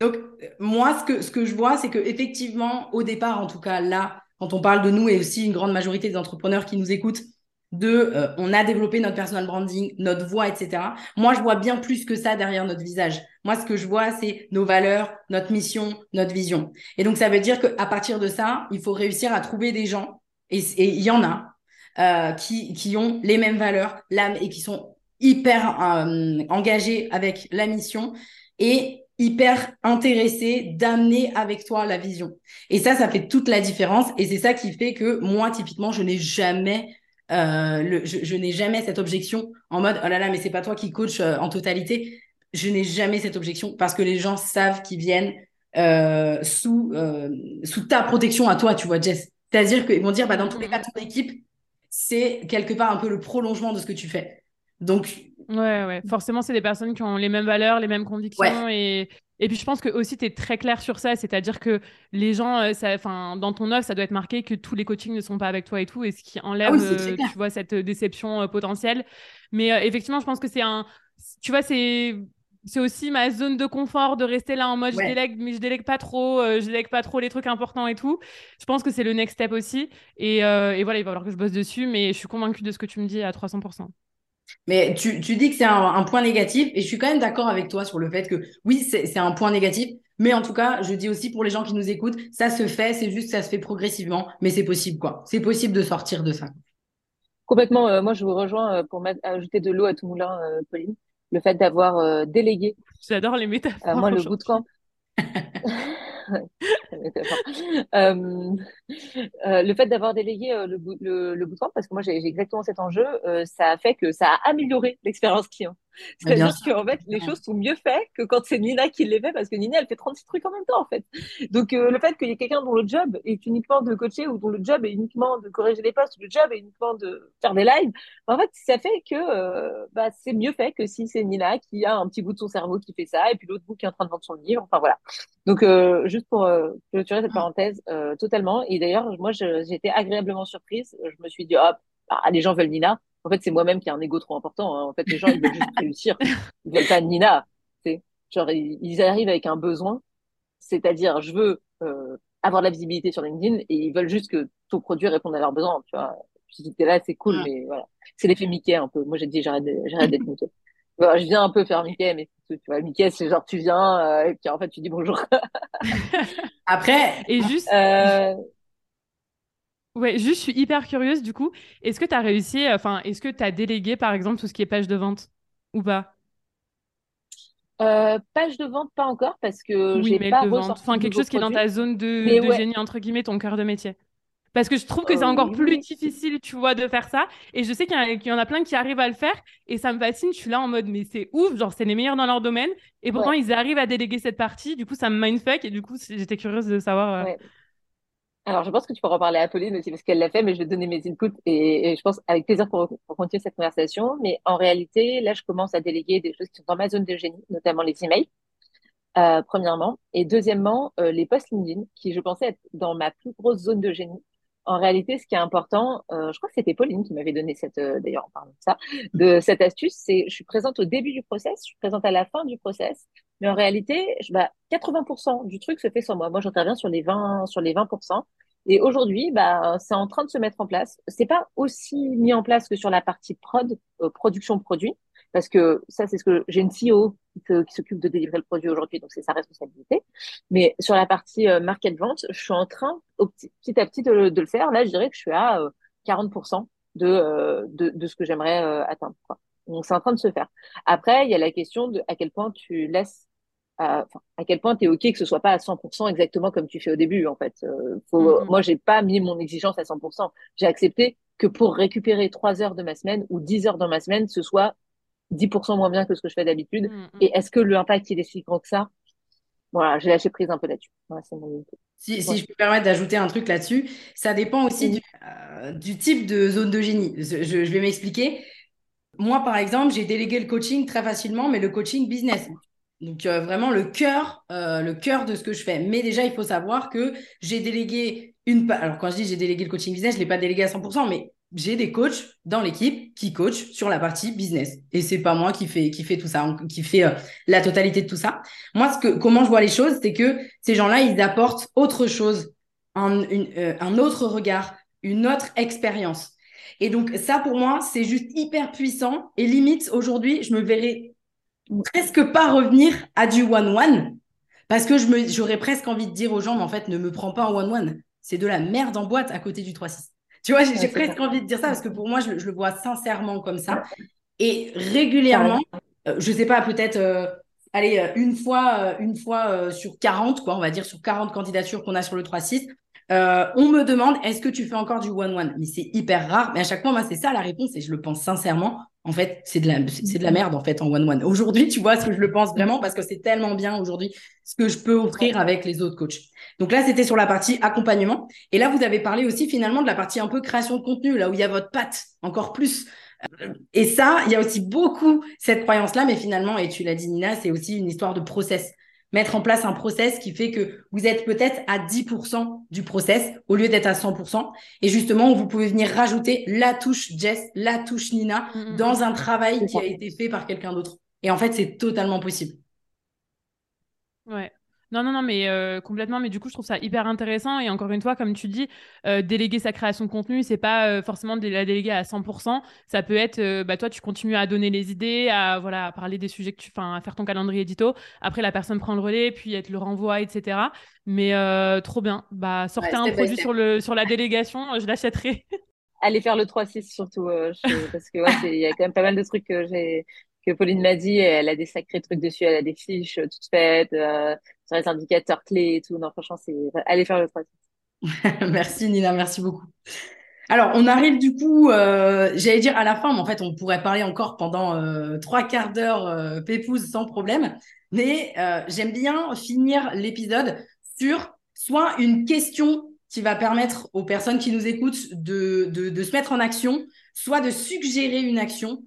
Donc, moi, ce que, ce que je vois, c'est que effectivement, au départ, en tout cas, là, quand on parle de nous et aussi une grande majorité des entrepreneurs qui nous écoutent, de euh, on a développé notre personal branding, notre voix, etc. Moi, je vois bien plus que ça derrière notre visage. Moi, ce que je vois, c'est nos valeurs, notre mission, notre vision. Et donc, ça veut dire qu'à partir de ça, il faut réussir à trouver des gens, et il y en a, euh, qui, qui ont les mêmes valeurs l'âme et qui sont hyper euh, engagés avec la mission et hyper intéressés d'amener avec toi la vision. Et ça, ça fait toute la différence. Et c'est ça qui fait que moi, typiquement, je n'ai jamais euh, le, je, n'ai jamais cette objection en mode oh là là, mais c'est pas toi qui coach euh, en totalité. Je n'ai jamais cette objection parce que les gens savent qu'ils viennent euh, sous, sous ta protection à toi, tu vois, Jess. C'est-à-dire qu'ils vont dire, bah, dans tous les cas, ton équipe, c'est quelque part un peu le prolongement de ce que tu fais. Donc. Ouais, ouais. Forcément, c'est des personnes qui ont les mêmes valeurs, les mêmes convictions et, et puis je pense que aussi tu es très clair sur ça, c'est-à-dire que les gens, euh, enfin dans ton offre, ça doit être marqué que tous les coachings ne sont pas avec toi et tout, et ce qui enlève, ah tu vois, cette déception euh, potentielle. Mais effectivement, je pense que c'est un, tu vois, c'est c'est aussi ma zone de confort de rester là en mode je délègue, mais je délègue pas trop, je délègue pas trop les trucs importants et tout. Je pense que c'est le next step aussi, et, et voilà, il va falloir que je bosse dessus, mais je suis convaincue de ce que tu me dis à 300%. Mais tu, tu dis que c'est un, point négatif et je suis quand même d'accord avec toi sur le fait que oui, c'est un point négatif. Mais en tout cas, je dis aussi pour les gens qui nous écoutent, ça se fait, c'est juste que ça se fait progressivement, mais c'est possible quoi. C'est possible de sortir de ça. Complètement. Euh, moi, je vous rejoins euh, pour ajouter de l'eau à tout moulin, euh, Pauline. Le fait d'avoir délégué. J'adore les métaphores. moi, le bootcamp. Euh, euh, le fait d'avoir délégué euh, le, le, le bootcamp, parce que moi j'ai exactement cet enjeu, ça a fait que ça a amélioré l'expérience client. C'est-à-dire qu'en fait, les choses sont mieux faites que quand c'est Nina qui les fait, parce que Nina, elle fait 36 trucs en même temps, en fait. Donc, le fait qu'il y ait quelqu'un dont le job est uniquement de coacher ou dont le job est uniquement de corriger les posts, ou le job est uniquement de faire des lives, en fait, ça fait que bah, c'est mieux fait que si c'est Nina qui a un petit bout de son cerveau qui fait ça, et puis l'autre bout qui est en train de vendre son livre. Enfin, voilà. Donc, juste pour clôturer cette parenthèse, euh, totalement. Et d'ailleurs, moi, j'ai été agréablement surprise. Je me suis dit, hop, ah, les gens veulent Nina. En fait, c'est moi-même qui ai un ego trop important. Hein. En fait, les gens, ils veulent juste réussir. Ils veulent pas Nina. Genre, ils, arrivent avec un besoin. C'est-à-dire, je veux euh, avoir de la visibilité sur LinkedIn et ils veulent juste que ton produit réponde à leurs besoins, tu vois. Je dis, là, c'est cool, mais voilà. C'est l'effet Mickey un peu. Moi, j'ai dit, j'arrête d'être Mickey. je viens un peu faire Mickey, mais tu vois, Mickey, c'est genre, tu viens, euh, et puis en fait, tu dis bonjour. Après, et juste. Euh... Ouais, juste, je suis hyper curieuse du coup. Est-ce que tu as réussi, enfin, est-ce que tu as délégué par exemple tout ce qui est page de vente ou pas? Euh, page de vente, pas encore, parce que oui, j'ai pas de vente. Enfin, quelque chose qui est dans ta zone de, de génie, entre guillemets, ton cœur de métier. Parce que je trouve que c'est encore euh, plus difficile, tu vois, de faire ça. Et je sais qu'il y, en a plein qui arrivent à le faire. Et ça me fascine. Je suis là en mode, mais c'est ouf. Genre, c'est les meilleurs dans leur domaine. Et pourtant, ils arrivent à déléguer cette partie. Du coup, ça me mindfuck. Et du coup, j'étais curieuse de savoir. Euh, Alors, je pense que tu pourras parler à Pauline aussi parce qu'elle l'a fait, mais je vais donner mes inputs et, je pense avec plaisir pour, continuer cette conversation. Mais en réalité, là, je commence à déléguer des choses qui sont dans ma zone de génie, notamment les emails, euh, premièrement. Et deuxièmement, les posts LinkedIn, qui je pensais être dans ma plus grosse zone de génie en réalité, ce qui est important, euh, je crois que c'était Pauline qui m'avait donné cette, euh, d'ailleurs, en parlant de ça, de cette astuce, c'est je suis présente au début du process, je suis présente à la fin du process, mais en réalité, bah, 80% du truc se fait sans moi. Moi, j'interviens sur les 20, sur les 20%. Et aujourd'hui, bah, c'est en train de se mettre en place. C'est pas aussi mis en place que sur la partie prod, euh, production produit, parce que ça, c'est ce que j'ai une CEO qui, s'occupe de délivrer le produit aujourd'hui, donc c'est sa responsabilité. Mais sur la partie euh, market vente, je suis en train, petit, à petit, de, le faire. Là, je dirais que je suis à 40% euh, de, euh, de, de, ce que j'aimerais atteindre. Quoi. Donc, c'est en train de se faire. Après, il y a la question de à quel point tu laisses à, à quel point tu es OK que ce soit pas à 100% exactement comme tu fais au début, en fait. Euh, faut, mm-hmm. Moi, j'ai pas mis mon exigence à 100%. J'ai accepté que pour récupérer 3 heures de ma semaine ou 10 heures dans ma semaine, ce soit 10% moins bien que ce que je fais d'habitude. Mm, mm. Et est-ce que l'impact il est si grand que ça? Voilà, j'ai lâché prise un peu là-dessus. si, si, je peux permettre d'ajouter un truc là-dessus, ça dépend aussi du, euh, du, type de zone de génie. Je, je, vais m'expliquer. Moi, par exemple, j'ai délégué le coaching très facilement, mais le coaching business. Donc euh, vraiment le cœur, euh, le cœur de ce que je fais. Mais déjà, il faut savoir que j'ai délégué une. Alors quand je dis j'ai délégué le coaching business, je l'ai pas délégué à 100%, mais j'ai des coachs dans l'équipe qui coachent sur la partie business. Et c'est pas moi qui fait, qui fait tout ça, qui fait euh, la totalité de tout ça. Moi, ce que, comment je vois les choses, c'est que ces gens-là, ils apportent autre chose, un, un autre regard, une autre expérience. Et donc, ça, pour moi, c'est juste hyper puissant. Et limite, aujourd'hui, je me verrais presque pas revenir à du one-one. Parce que j'aurais presque envie de dire aux gens, mais en fait, ne me prends pas en one-one. C'est de la merde en boîte à côté du 3-6. Tu vois, j'ai presque envie de dire ça parce que pour moi, je, le vois sincèrement comme ça. Et régulièrement, euh, je ne sais pas, peut-être, euh, allez, euh, une fois, une fois sur 40, quoi, on va dire, sur 40 candidatures qu'on a sur le 3-6, on me demande est-ce que tu fais encore du one-one? Mais c'est hyper rare. Mais à chaque fois, moi, c'est ça la réponse et je le pense sincèrement. En fait, c'est de la, c'est de la merde en fait en one-one. Aujourd'hui, tu vois ce que je le pense vraiment parce que c'est tellement bien aujourd'hui ce que je peux offrir avec les autres coachs. Donc là, c'était sur la partie accompagnement. Et là, vous avez parlé aussi finalement de la partie un peu création de contenu, là où il y a votre patte encore plus. Et ça, il y a aussi beaucoup cette croyance-là, mais finalement, et tu l'as dit Nina, c'est aussi une histoire de process. Mettre en place un process qui fait que vous êtes peut-être à 10% du process au lieu d'être à 100%. Et justement, vous pouvez venir rajouter la touche Jess, la touche Nina mm, mm, dans mm. un travail qui a été fait par quelqu'un d'autre. Et en fait, c'est totalement possible. Ouais. Non, non, non, mais euh, complètement. Mais du coup, je trouve ça hyper intéressant. Et encore une fois, comme tu dis, euh, déléguer sa création de contenu, c'est pas euh, forcément de la déléguer à 100%. Ça peut être, bah, toi, tu continues à donner les idées, à, voilà, à parler des sujets que tu, enfin, à faire ton calendrier édito. Après, la personne prend le relais, puis elle te le renvoie, etc. Mais trop bien. Bah, sortez un produit sur, le, sur la délégation, je l'achèterai. Allez faire le 3-6 surtout, parce que il y a quand même pas mal de trucs que j'ai que Pauline m'a dit, elle a des sacrés trucs dessus, elle a des fiches toutes faites euh, sur les indicateurs clés et tout. Non, franchement, c'est allez faire le travail. merci Nina, merci beaucoup. Alors, on arrive du coup, euh, j'allais dire à la fin, mais en fait, on pourrait parler encore pendant euh, trois quarts d'heure euh, pépouze sans problème. Mais j'aime bien finir l'épisode sur soit une question qui va permettre aux personnes qui nous écoutent de, de se mettre en action, soit de suggérer une action,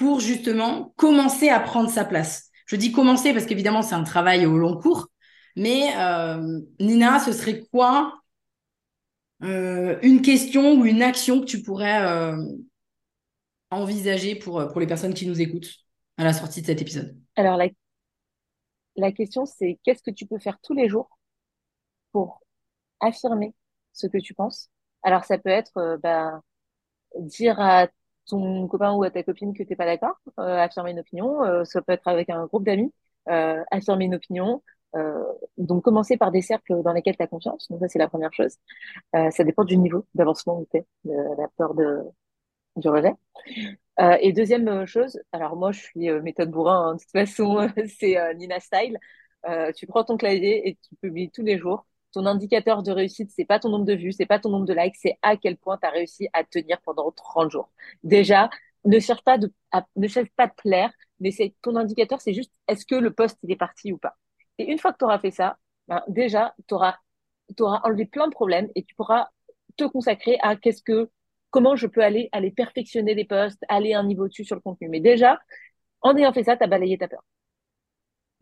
pour justement commencer à prendre sa place. Je dis commencer parce qu'évidemment, c'est un travail au long cours. Mais euh, Nina, ce serait quoi euh, une question ou une action que tu pourrais euh, envisager pour, les personnes qui nous écoutent à la sortie de cet épisode? Alors, la, question, c'est qu'est-ce que tu peux faire tous les jours pour affirmer ce que tu penses? Alors, ça peut être bah, dire à ton copain ou à ta copine que t'es pas d'accord, euh, affirmer une opinion. Euh, ça peut être avec un groupe d'amis, euh, affirmer une opinion. Donc, commencer par des cercles dans lesquels tu as confiance. Donc, ça, c'est la première chose. Ça dépend du niveau d'avancement où tu de la peur de, du rejet. Et deuxième chose, alors moi, je suis méthode bourrin, hein, de toute façon, c'est Nina Style. tu prends ton clavier et tu publies tous les jours ton indicateur de réussite, c'est pas ton nombre de vues, c'est pas ton nombre de likes, c'est à quel point tu as réussi à tenir pendant 30 jours. Déjà, ne cherche pas de, ne cherche pas de plaire, mais c'est ton indicateur, c'est juste est-ce que le poste il est parti ou pas? Et une fois que tu auras fait ça, ben, déjà, tu auras, enlevé plein de problèmes et tu pourras te consacrer à qu'est-ce que, comment je peux aller, aller perfectionner les postes, aller un niveau dessus sur le contenu. Mais déjà, en ayant fait ça, tu as balayé ta peur.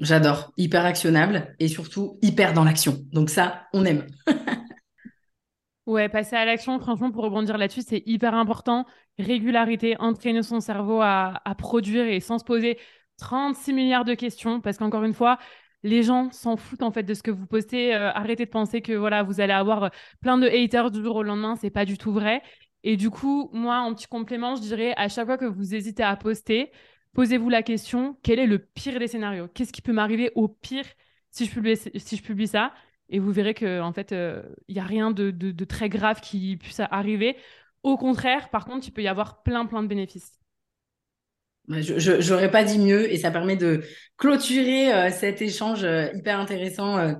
J'adore. Hyper actionnable et surtout hyper dans l'action. Donc ça, on aime. ouais, passer à l'action, franchement, pour rebondir là-dessus, c'est hyper important. Régularité, entraîner son cerveau à, produire et sans se poser 36 milliards de questions. Parce qu'encore une fois, les gens s'en foutent en fait de ce que vous postez. Euh, arrêtez de penser que voilà, vous allez avoir plein de haters du jour au lendemain. C'est pas du tout vrai. Et du coup, moi, en petit complément, je dirais à chaque fois que vous hésitez à poster, Posez-vous la question, quel est le pire des scénarios? Qu'est-ce qui peut m'arriver au pire si je publie, ça? Et vous verrez qu'en en fait, il euh, n'y a rien de, très grave qui puisse arriver. Au contraire, par contre, il peut y avoir plein, plein de bénéfices. Je n'aurais pas dit mieux et ça permet de clôturer euh, cet échange euh, hyper intéressant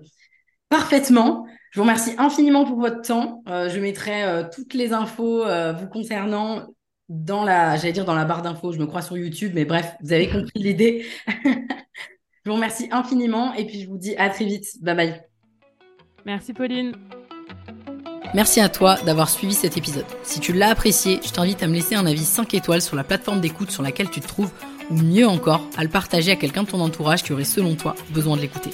parfaitement. Je vous remercie infiniment pour votre temps. je mettrai toutes les infos vous concernant dans la, j'allais dire dans la barre d'infos, je me crois sur YouTube, mais bref, vous avez compris l'idée. je vous remercie infiniment et puis je vous dis à très vite. Bye bye. Merci Pauline. Merci à toi d'avoir suivi cet épisode. Si tu l'as apprécié, je t'invite à me laisser un avis 5 étoiles sur la plateforme d'écoute sur laquelle tu te trouves, ou mieux encore, à le partager à quelqu'un de ton entourage qui aurait selon toi besoin de l'écouter.